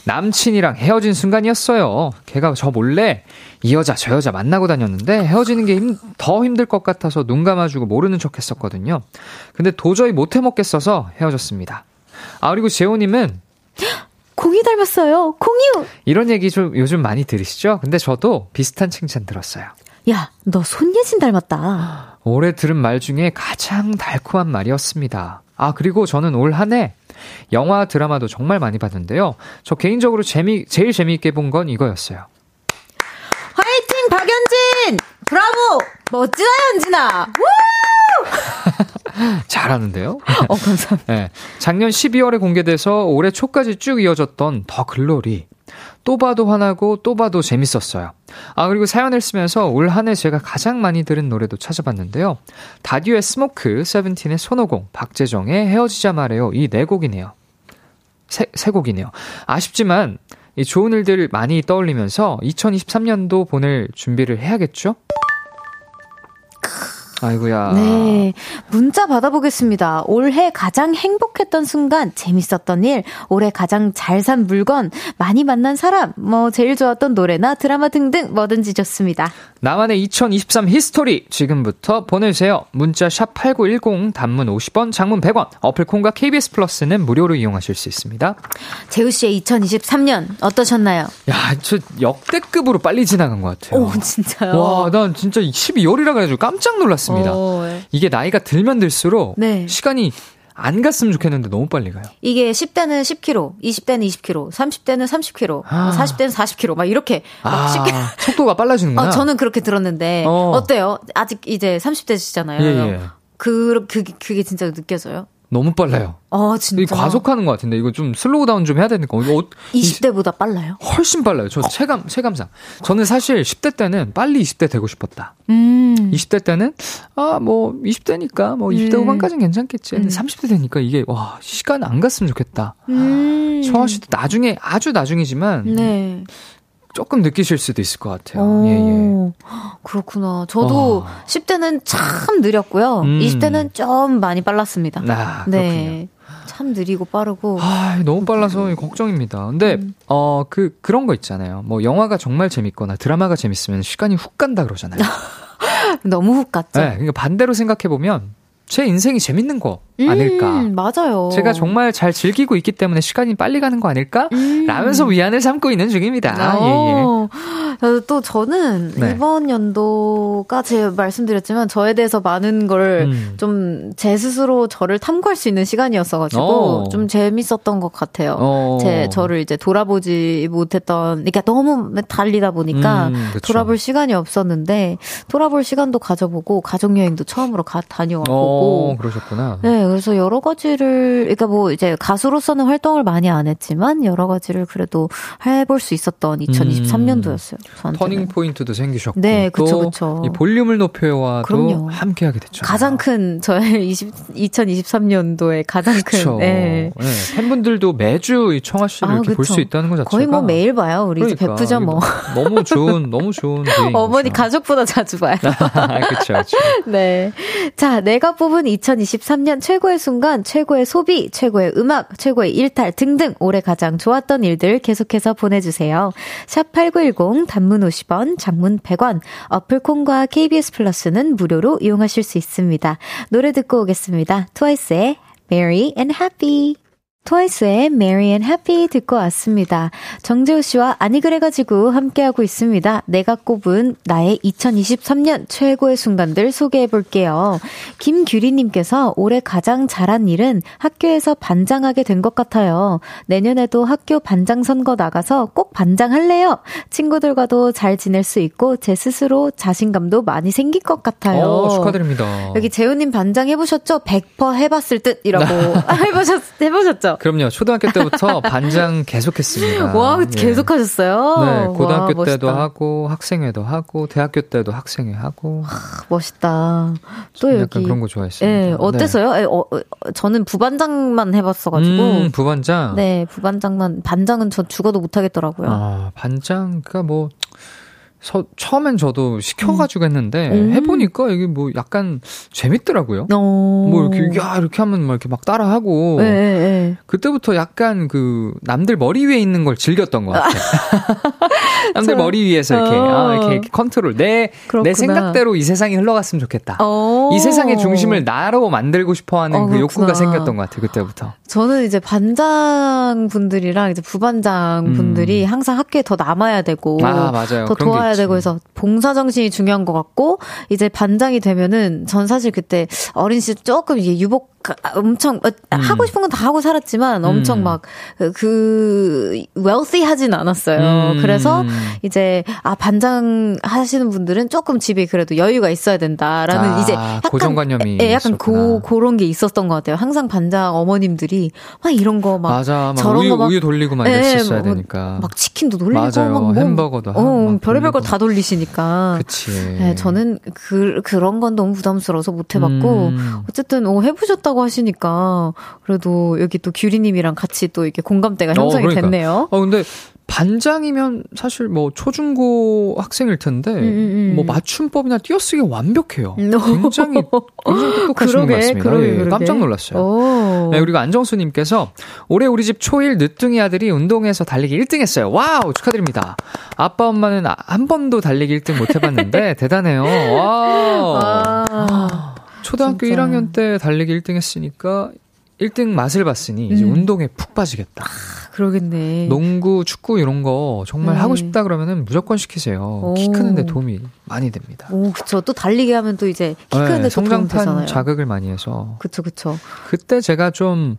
Speaker 4: 남친이랑 헤어진 순간이었어요. 걔가 저 몰래 이 여자 저 여자 만나고 다녔는데 헤어지는 게 더 힘들 것 같아서 눈 감아주고 모르는 척 했었거든요. 근데 도저히 못 해 먹겠어서 헤어졌습니다. 아, 그리고 재호님은
Speaker 1: 공유 닮았어요. 공유!
Speaker 4: 이런 얘기 좀 요즘 많이 들으시죠? 근데 저도 비슷한 칭찬 들었어요.
Speaker 1: 야, 너 손예진 닮았다.
Speaker 4: 올해 들은 말 중에 가장 달콤한 말이었습니다. 아, 그리고 저는 올 한 해 영화 드라마도 정말 많이 봤는데요. 저 개인적으로 재미, 제일 재미있게 본 건 이거였어요.
Speaker 1: 화이팅, 박연진! 브라보! 멋지다, 연진아! 우!
Speaker 4: 잘하는데요?
Speaker 1: 어, 감사합니다.
Speaker 4: 네. 작년 12월에 공개돼서 올해 초까지 쭉 이어졌던 더 글로리. 또 봐도 화나고 또 봐도 재밌었어요. 아, 그리고 사연을 쓰면서 올 한 해 제가 가장 많이 들은 노래도 찾아봤는데요. 다듀의 스모크, 세븐틴의 손오공, 박재정의 헤어지자 말해요. 이 네 곡이네요. 세, 세 곡이네요. 아쉽지만 이 좋은 일들을 많이 떠올리면서 2023년도 보낼 준비를 해야겠죠? 아이고야.
Speaker 1: 네. 문자 받아보겠습니다. 올해 가장 행복했던 순간, 재밌었던 일, 올해 가장 잘 산 물건, 많이 만난 사람, 뭐, 제일 좋았던 노래나 드라마 등등 뭐든지 좋습니다.
Speaker 4: 나만의 2023 history 지금부터 보내주세요. 문자 샵8910 단문 50원, 장문 100원, 어플 콩과 KBS 플러스는 무료로 이용하실 수 있습니다.
Speaker 1: 재우 씨의 2023년 어떠셨나요?
Speaker 4: 야, 저 역대급으로 빨리 지나간 것 같아요.
Speaker 1: 오, 진짜요?
Speaker 4: 와, 난 진짜 12월이라 가지고 깜짝 놀랐 습니다. 오, 네. 이게 나이가 들면 들수록 네. 시간이 안 갔으면 좋겠는데 너무 빨리 가요.
Speaker 1: 이게 10대는 10km, 20대는 20km, 30대는 30km, 아. 40대는 40km, 막 이렇게
Speaker 4: 아, 속도가 빨라지는구나.
Speaker 1: 어, 저는 그렇게 들었는데 어때요 아직 이제 30대시잖아요. 예, 예. 그, 그, 그게 진짜 느껴져요?
Speaker 4: 너무 빨라요.
Speaker 1: 아, 진짜.
Speaker 4: 과속하는 것 같은데 이거 좀 slow down 좀 해야 되니까. 어,
Speaker 1: 20대보다 빨라요?
Speaker 4: 훨씬 빨라요. 저 체감 체감상. 저는 사실 10대 때는 빨리 20대 되고 싶었다. 음. 20대 때는 아, 뭐 20대니까 뭐 20대 음. 후반까지는 괜찮겠지. 음. 30대 되니까 이게 와, 시간 안 갔으면 좋겠다. 음. 청아 씨도 나중에 아주 나중이지만 네. 조금 느끼실 수도 있을 것 같아요. 오, 예, 예.
Speaker 1: 그렇구나. 저도 어. 10대는 참 느렸고요. 음. 20대는 좀 많이 빨랐습니다.
Speaker 4: 아, 네.
Speaker 1: 참 느리고 빠르고.
Speaker 4: 아, 너무 빨라서 걱정입니다. 근데, 음. 어, 그, 그런 거 있잖아요. 뭐, 영화가 정말 재밌거나 드라마가 재밌으면 시간이 훅 간다 그러잖아요.
Speaker 1: 너무 훅 갔죠.
Speaker 4: 네, 그러니까 반대로 생각해보면, 제 인생이 재밌는 거 아닐까.
Speaker 1: 음, 맞아요.
Speaker 4: 제가 정말 잘 즐기고 있기 때문에 시간이 빨리 가는 거 아닐까? 음. 라면서 위안을 삼고 있는 중입니다. 아, 어.
Speaker 1: 예, 예. 또 저는 네. 이번 연도가 제가 말씀드렸지만 저에 대해서 많은 걸 좀제 음. 스스로 저를 탐구할 수 있는 시간이었어가지고 어. 좀 재밌었던 것 같아요. 어. 제 저를 이제 돌아보지 못했던, 그러니까 너무 달리다 보니까 음, 돌아볼 시간이 없었는데 돌아볼 시간도 가져보고 가족 여행도 처음으로 가 다녀왔고.
Speaker 4: 어, 그러셨구나.
Speaker 1: 네, 그래서 여러 가지를, 그러니까 뭐 이제 가수로서는 활동을 많이 안 했지만 여러 가지를 그래도 해볼 수 있었던 2023년도였어요.
Speaker 4: 음, 터닝 포인트도 생기셨고.
Speaker 1: 네, 그쵸, 그쵸.
Speaker 4: 이 볼륨을 높여와도 함께하게 됐죠.
Speaker 1: 가장 큰 저의 20, 2023년도에 가장 큰. 네.
Speaker 4: 네. 팬분들도 매주 이 청아 씨를 아, 이렇게 볼 수 있다는 것 자체가
Speaker 1: 거의 뭐 매일 봐요. 우리 그러니까, 이제 베프죠 뭐.
Speaker 4: 너무 좋은, 너무 좋은.
Speaker 1: 어머니 가족보다 자주 봐요.
Speaker 4: 그렇죠, 그렇죠.
Speaker 1: 네. 자, 내가 뽑은 2023년 최고의 순간, 최고의 소비, 최고의 음악, 최고의 일탈 등등 올해 가장 좋았던 일들 계속해서 보내주세요. 샵 8910 단문 50원, 장문 100원, 어플 콩과 KBS 플러스는 무료로 이용하실 수 있습니다. 노래 듣고 오겠습니다. 트와이스의 Merry and Happy. 트와이스의 Merry and Happy 듣고 왔습니다. 정재우 씨와 아니 그래가지고 함께하고 있습니다. 내가 꼽은 나의 2023년 최고의 순간들 소개해 볼게요. 김규리님께서 올해 가장 잘한 일은 학교에서 반장하게 된 것 같아요. 내년에도 학교 반장 선거 나가서 꼭 반장할래요. 친구들과도 잘 지낼 수 있고 제 스스로 자신감도 많이 생길 것 같아요.
Speaker 4: 오, 축하드립니다.
Speaker 1: 여기 재우님 반장 해보셨죠? 100% 해봤을 듯이라고 해보셨 해보셨죠?
Speaker 4: 그럼요. 초등학교 때부터 반장 계속했습니다.
Speaker 1: 와, 예. 계속 하셨어요?
Speaker 4: 네, 고등학교 와, 때도 하고, 학생회도 하고, 대학교 때도 학생회 하고.
Speaker 1: 하, 멋있다. 또
Speaker 4: 약간
Speaker 1: 여기.
Speaker 4: 그런 거 좋아했어요. 예,
Speaker 1: 어땠어요? 네. 어, 어, 저는 부반장만 해봤어가지고.
Speaker 4: 음, 부반장?
Speaker 1: 네, 부반장만. 반장은 저 죽어도 못하겠더라고요.
Speaker 4: 아, 반장, 그니까 뭐, 서, 처음엔 저도 시켜가지고 했는데 음. 해보니까 이게 뭐 약간 재밌더라고요. 어. 뭐 이렇게 야 이렇게 하면 막 이렇게 막 따라하고 네, 네. 그때부터 약간 그 남들 머리 위에 있는 걸 즐겼던 것 같아요. 남들 저, 머리 위에서 이렇게 어. 아, 이렇게, 이렇게, 컨트롤 내 내 생각대로 이 세상이 흘러갔으면 좋겠다. 어. 이 세상의 중심을 나로 만들고 싶어하는 어, 그 욕구가 생겼던 것 같아요. 그때부터.
Speaker 1: 저는 이제 반장 분들이랑 이제 부반장 분들이 음. 항상 학교에 더 남아야 되고
Speaker 4: 아, 맞아요.
Speaker 1: 더 도와야 되고 해서 봉사 정신이 중요한 것 같고 이제 반장이 되면은 전 사실 그때 어린 시절 조금 이게 유복 엄청 어, 음. 하고 싶은 건 다 하고 살았지만 엄청 음. 막그 웰시 하진 않았어요. 음. 그래서 이제 아 반장 하시는 분들은 조금 집에 그래도 여유가 있어야 된다라는
Speaker 4: 아,
Speaker 1: 이제 약간
Speaker 4: 고정관념이
Speaker 1: 예, 약간 고 그런 게 있었던 것 같아요. 항상 반장 어머님들이 막 이런 거 막 저런 거 막
Speaker 4: 우유 돌리고 막
Speaker 1: 예,
Speaker 4: 이랬었어야
Speaker 1: 뭐,
Speaker 4: 되니까
Speaker 1: 막 치킨도 돌리고
Speaker 4: 맞아요.
Speaker 1: 막 뭐,
Speaker 4: 햄버거도
Speaker 1: 어, 별의별 걸 다 돌리시니까.
Speaker 4: 그치.
Speaker 1: 네, 저는 그 그런 건 너무 부담스러워서 못 해봤고 음. 어쨌든 어, 해보셨다고 하시니까 그래도 여기 또 규리님이랑 같이 또 이렇게 공감대가 어, 형성이 어, 그러니까. 됐네요.
Speaker 4: 어 근데 반장이면 사실 뭐 초중고 학생일 텐데 음, 음, 음. 뭐 맞춤법이나 띄어쓰기 완벽해요. 굉장히 굉장히 똑똑하신 것 같습니다. 그러게, 그러게. 예, 깜짝 놀랐어요. 네, 그리고 안정수님께서 올해 우리 집 초1 늦둥이 아들이 운동에서 달리기 1등했어요. wow 축하드립니다. 아빠 엄마는 한 번도 달리기 1등 못 해봤는데 대단해요. 와. 아, 초등학교 진짜. 1학년 때 달리기 1등 했으니까 1등 맛을 봤으니 이제 음. 운동에 푹 빠지겠다. 아,
Speaker 1: 그러겠네.
Speaker 4: 농구, 축구 이런 거 정말 네. 하고 싶다 그러면은 무조건 시키세요. 오. 키 크는데 도움이 많이 됩니다.
Speaker 1: 오, 그쵸. 또 달리기 하면 또 이제 키 크는데 네,
Speaker 4: 성장판 자극을 많이 해서.
Speaker 1: 그쵸, 그쵸.
Speaker 4: 그때 제가 좀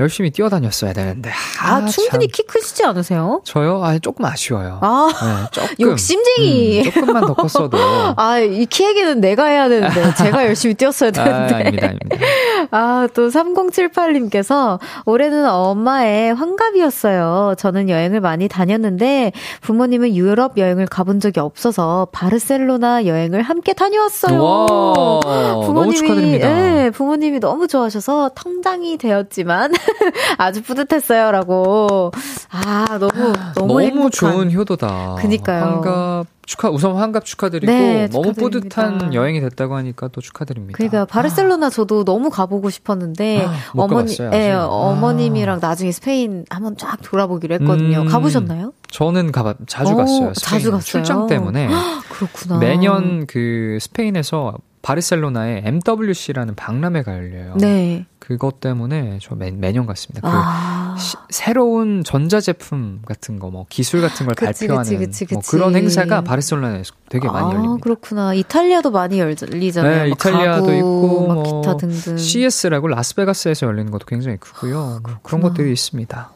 Speaker 4: 열심히 뛰어다녔어야 되는데.
Speaker 1: 아, 아 충분히 참. 키 크시지 않으세요?
Speaker 4: 저요? 아, 조금 아쉬워요.
Speaker 1: 아, 네, 조금. 욕심쟁이.
Speaker 4: 음, 조금만 더 컸어도.
Speaker 1: 아, 이 키 얘기는 내가 해야 되는데, 제가 열심히 뛰었어야 되는데.
Speaker 4: 아, 아닙니다, 아닙니다.
Speaker 1: 아, 또 3078님께서 올해는 엄마의 환갑이었어요. 저는 여행을 많이 다녔는데, 부모님은 유럽 여행을 가본 적이 없어서, 바르셀로나 여행을 함께 다녀왔어요.
Speaker 4: 와, 부모님이, 너무 축하드립니다.
Speaker 1: 네, 부모님이 너무 좋아하셔서 통장이 되었지만, 아주 뿌듯했어요라고. 아, 너무 너무
Speaker 4: 너무
Speaker 1: 행복한.
Speaker 4: 좋은 효도다.
Speaker 1: 그니까요.
Speaker 4: 환갑 축하 우선 환갑 축하드리고 네, 너무 뿌듯한 여행이 됐다고 하니까 또 축하드립니다.
Speaker 1: 그러니까 바르셀로나 아. 저도 너무 가보고 싶었는데 아, 어머니 예, 아. 어머님이랑 나중에 스페인 한번 쫙 돌아보기로 했거든요. 음, 가보셨나요?
Speaker 4: 저는 가봐 자주 오, 갔어요.
Speaker 1: 자주 갔어요.
Speaker 4: 출장 때문에
Speaker 1: 그렇구나.
Speaker 4: 매년 그 스페인에서 바르셀로나에 MWC라는 박람회가 열려요.
Speaker 1: 네.
Speaker 4: 그것 때문에 저 매, 매년 갔습니다. 그 아. 시, 새로운 전자제품 같은 거, 뭐 기술 같은 걸 그치, 발표하는 그치, 그치, 뭐 그런 행사가 바르셀로나에서 되게 많이 아, 열립니다.
Speaker 1: 그렇구나. 이탈리아도 많이 열리잖아요.
Speaker 4: 네, 이탈리아도
Speaker 1: 가구,
Speaker 4: 있고
Speaker 1: 뭐 기타 등등.
Speaker 4: CS라고 라스베가스에서 열리는 것도 굉장히 크고요. 아, 그런 것들이 있습니다.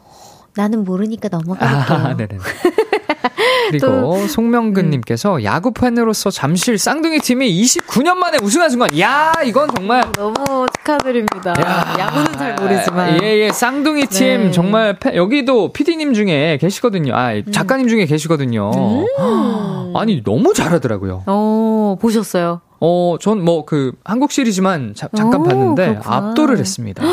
Speaker 1: 나는 모르니까 넘어갈게요.
Speaker 4: 아, 네네. 그리고 송명근님께서 음. 야구 팬으로서 잠실 쌍둥이 팀이 29년 만에 우승한 순간, 야 이건 정말
Speaker 1: 너무 축하드립니다. 야, 야구는 잘 모르지만
Speaker 4: 예예 예, 쌍둥이 팀 네. 정말 팬, 여기도 PD님 중에 계시거든요. 아 음. 작가님 중에 계시거든요. 음. 아니 너무 잘하더라고요.
Speaker 1: 어 보셨어요?
Speaker 4: 어, 전 뭐 그 한국 시리즈만 자, 잠깐 오, 봤는데 그렇구나. 압도를 했습니다.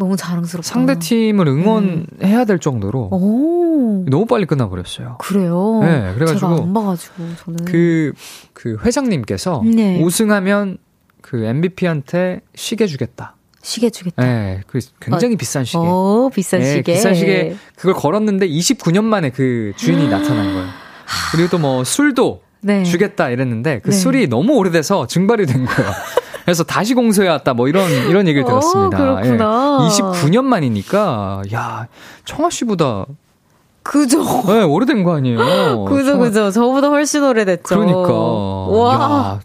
Speaker 1: 너무 자랑스럽다.
Speaker 4: 상대 팀을 응원해야 될 정도로 오. 너무 빨리 끝나버렸어요.
Speaker 1: 그래요?
Speaker 4: 네, 그래가지고
Speaker 1: 제가 안 봐가지고 저는
Speaker 4: 그, 그 회장님께서 네. 우승하면 그 MVP한테 시계 주겠다.
Speaker 1: 시계 주겠다.
Speaker 4: 네, 그 굉장히 어, 비싼 시계.
Speaker 1: 오, 비싼 네, 시계.
Speaker 4: 비싼 시계. 그걸 걸었는데 29년 만에 그 주인이 나타난 거예요. 그리고 또 뭐 술도 네. 주겠다 이랬는데 그 네. 술이 너무 오래돼서 증발이 된 거예요. 그래서 다시 공소해 왔다 뭐 이런 이런 얘기를 들었습니다.
Speaker 1: 오, 그렇구나.
Speaker 4: 예. 29년 만이니까 야 청아 씨보다
Speaker 1: 그죠.
Speaker 4: 네, 오래된 거 아니에요.
Speaker 1: 그죠, 청아... 그죠. 저보다 훨씬 오래됐죠.
Speaker 4: 그러니까.
Speaker 1: 와. 야,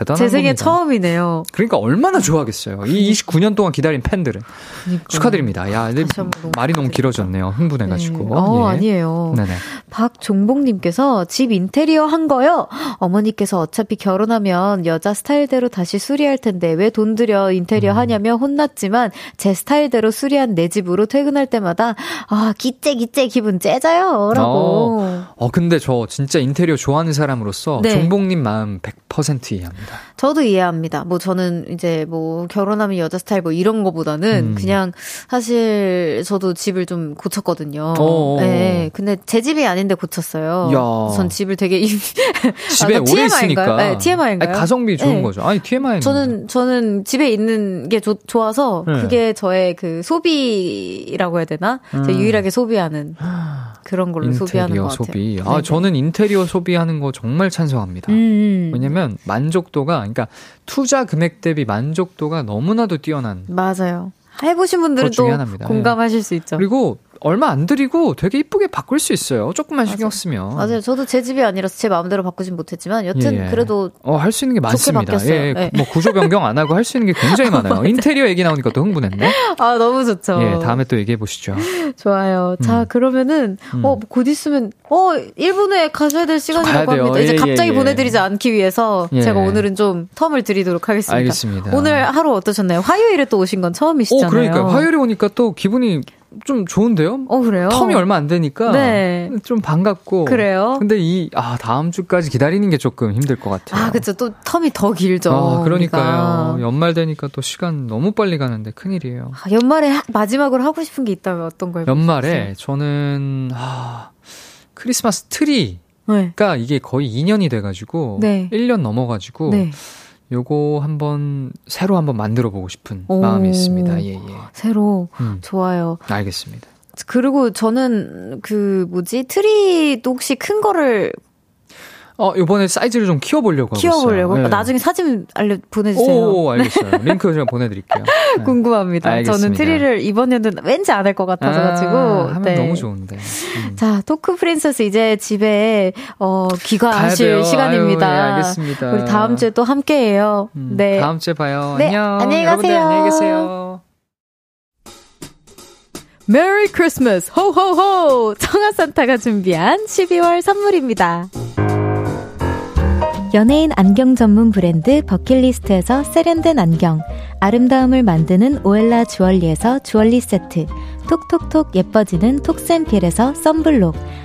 Speaker 1: 대단한 제 생애 겁니다. 처음이네요.
Speaker 4: 그러니까 얼마나 좋아하겠어요. 이 29년 동안 기다린 팬들은. 그러니까. 축하드립니다. 야, 말이 너무 길어졌네요. 흥분해가지고. 네.
Speaker 1: 어, 예. 아니에요. 네네. 박종복님께서 집 인테리어 한 거요. 어머니께서 어차피 결혼하면 여자 스타일대로 다시 수리할 텐데 왜 돈 들여 인테리어 음. 하냐며 혼났지만 제 스타일대로 수리한 내 집으로 퇴근할 때마다 아 기째 기째 기분 째져요라고.
Speaker 4: 어, 어 근데 저 진짜 인테리어 좋아하는 사람으로서 네. 종복님 마음 100% 이해합니다.
Speaker 1: 저도 이해합니다. 뭐 저는 이제 뭐 결혼하면 여자 스타일 뭐 이런 거보다는 음. 그냥 사실 저도 집을 좀 고쳤거든요. 어, 어. 네. 근데 제 집이 아닌데 고쳤어요. 야. 전 집을 되게
Speaker 4: 집에 아, 오래 있으니까.
Speaker 1: 네, TMI인가요?
Speaker 4: 아니, 가성비 좋은 네. 거죠. 아니 TMI.
Speaker 1: 저는 저는 집에 있는 게 조, 좋아서 네. 그게 저의 그 소비라고 해야 되나? 음. 유일하게 소비하는 그런 걸로 소비하는 것 같아요.
Speaker 4: 소비. 아, 네. 저는 인테리어 소비하는 거 정말 찬성합니다. 음. 왜냐면 만족도가 그러니까 투자 금액 대비 만족도가 너무나도 뛰어난
Speaker 1: 맞아요. 해보신 분들은 또. 공감하실 수 있죠.
Speaker 4: 그리고 얼마 안 들이고 되게 이쁘게 바꿀 수 있어요. 조금만 신경 쓰면.
Speaker 1: 맞아요. 저도 제 집이 아니라서 제 마음대로 바꾸진 못했지만 여튼
Speaker 4: 예, 예.
Speaker 1: 그래도
Speaker 4: 어, 할 수 있는 게 많습니다.
Speaker 1: 바뀌었어요.
Speaker 4: 예,
Speaker 1: 네.
Speaker 4: 뭐 구조 변경 안 하고 할 수 있는 게 굉장히 많아요. 인테리어 얘기 나오니까 또 흥분했네.
Speaker 1: 아 너무 좋죠.
Speaker 4: 예, 다음에 또 얘기해 보시죠.
Speaker 1: 좋아요. 자,
Speaker 4: 음.
Speaker 1: 그러면은,
Speaker 4: 음.
Speaker 1: 어, 곧 있으면, 어, 1분 후에 가셔야 될 시간이라고. 합니다. 이제
Speaker 4: 예,
Speaker 1: 갑자기
Speaker 4: 예, 예.
Speaker 1: 보내 드리지 않기 위해서
Speaker 4: 예.
Speaker 1: 제가 오늘은 좀 텀을 드리도록 하겠습니다.
Speaker 4: 알겠습니다.
Speaker 1: 오늘 하루 어떠셨나요? 화요일에 또 오신 건 처음이시잖아요.
Speaker 4: 오, 그러니까 화요일에 오니까 또 기분이 좀 좋은데요?
Speaker 1: 어, 그래요?
Speaker 4: 텀이 얼마 안 되니까
Speaker 1: 네.
Speaker 4: 좀 반갑고.
Speaker 1: 그래요?
Speaker 4: 근데 이, 아, 다음 주까지 기다리는 게 조금 힘들 것 같아요.
Speaker 1: 아, 그쵸. 또 텀이 더 길죠.
Speaker 4: 아, 그러니까요.
Speaker 1: 우리가.
Speaker 4: 연말 되니까 또 시간 너무 빨리 가는데 큰일이에요.
Speaker 1: 아, 연말에 하- 마지막으로 하고 싶은 게 있다면 어떤 걸?
Speaker 4: 연말에 저는, 아, 크리스마스 트리가
Speaker 1: 네.
Speaker 4: 이게 거의 2년이 돼가지고.
Speaker 1: 네.
Speaker 4: 1년 넘어가지고.
Speaker 1: 네.
Speaker 4: 요거 한번, 새로 한번 만들어 보고 싶은
Speaker 1: 오.
Speaker 4: 마음이 있습니다. 예, 예.
Speaker 1: 새로.
Speaker 4: 음,
Speaker 1: 좋아요.
Speaker 4: 알겠습니다.
Speaker 1: 그리고 저는 그 뭐지 트리도 혹시 큰 거를
Speaker 4: 어, 요번에 사이즈를 좀 키워보려고
Speaker 1: 키워보려고.
Speaker 4: 네.
Speaker 1: 나중에 사진 알려 보내주세요.
Speaker 4: 오, 알겠어요. 링크 제가 보내드릴게요. 네.
Speaker 1: 궁금합니다.
Speaker 4: 알겠습니다.
Speaker 1: 저는 트리를 이번에는 왠지 안 할 것 같아서가지고
Speaker 4: 아, 하면
Speaker 1: 네.
Speaker 4: 너무 좋은데. 음.
Speaker 1: 자 토크 princess 이제 집에 어 귀가하실. 시간입니다.
Speaker 4: 아유, 예, 알겠습니다.
Speaker 1: 우리 다음 주에 또 함께 해요.
Speaker 4: 음,
Speaker 1: 네.
Speaker 4: 다음 주에 봐요.
Speaker 1: 네,
Speaker 4: 안녕.
Speaker 1: 안녕히 가세요.
Speaker 4: 안녕히 계세요.
Speaker 1: Merry Christmas 호호호 청하 산타가 준비한 12월 선물입니다.
Speaker 5: 연예인 안경 전문 브랜드 버킷리스트에서 세련된 안경, 아름다움을 만드는 오엘라 주얼리에서 주얼리 세트, 톡톡톡 예뻐지는 톡센필에서 썬블록,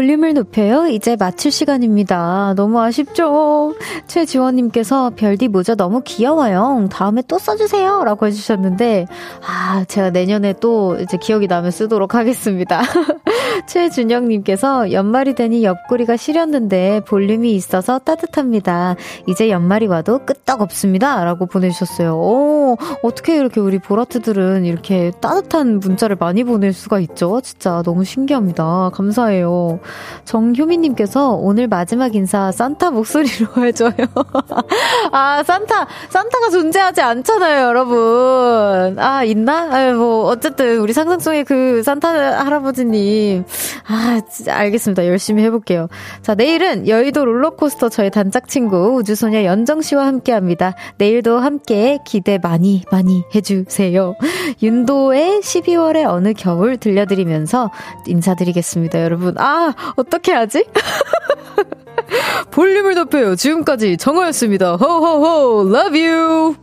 Speaker 1: 볼륨을 높여요. 이제 마칠 시간입니다. 너무 아쉽죠? 최지원님께서 별디 모자 너무 귀여워요. 다음에 또 써주세요. 라고 해주셨는데, 아, 제가 내년에 또 이제 기억이 나면 쓰도록 하겠습니다. 최준영님께서 연말이 되니 옆구리가 시렸는데 볼륨이 있어서 따뜻합니다. 이제 연말이 와도 끄떡 없습니다. 라고 보내주셨어요. 오, 어떻게 이렇게 우리 보라트들은 이렇게 따뜻한 문자를 많이 보낼 수가 있죠? 진짜 너무 신기합니다. 감사해요. 정효민님께서 오늘 마지막 인사 산타 목소리로 해줘요. 아, 산타, 산타가 존재하지 않잖아요, 여러분. 아, 있나? 아, 뭐, 어쨌든, 우리 상상 속의 그 산타 할아버지님. 아, 진짜 알겠습니다. 열심히 해볼게요. 자, 내일은 여의도 롤러코스터 저의 단짝 친구 우주소녀 연정 씨와 함께 합니다. 내일도 함께 기대 많이, 많이 해주세요. 윤도의 12월의 어느 겨울 들려드리면서 인사드리겠습니다, 여러분. 아, 어떻게 하지? 볼륨을 높여요. 지금까지 정호였습니다. 호호호, love you!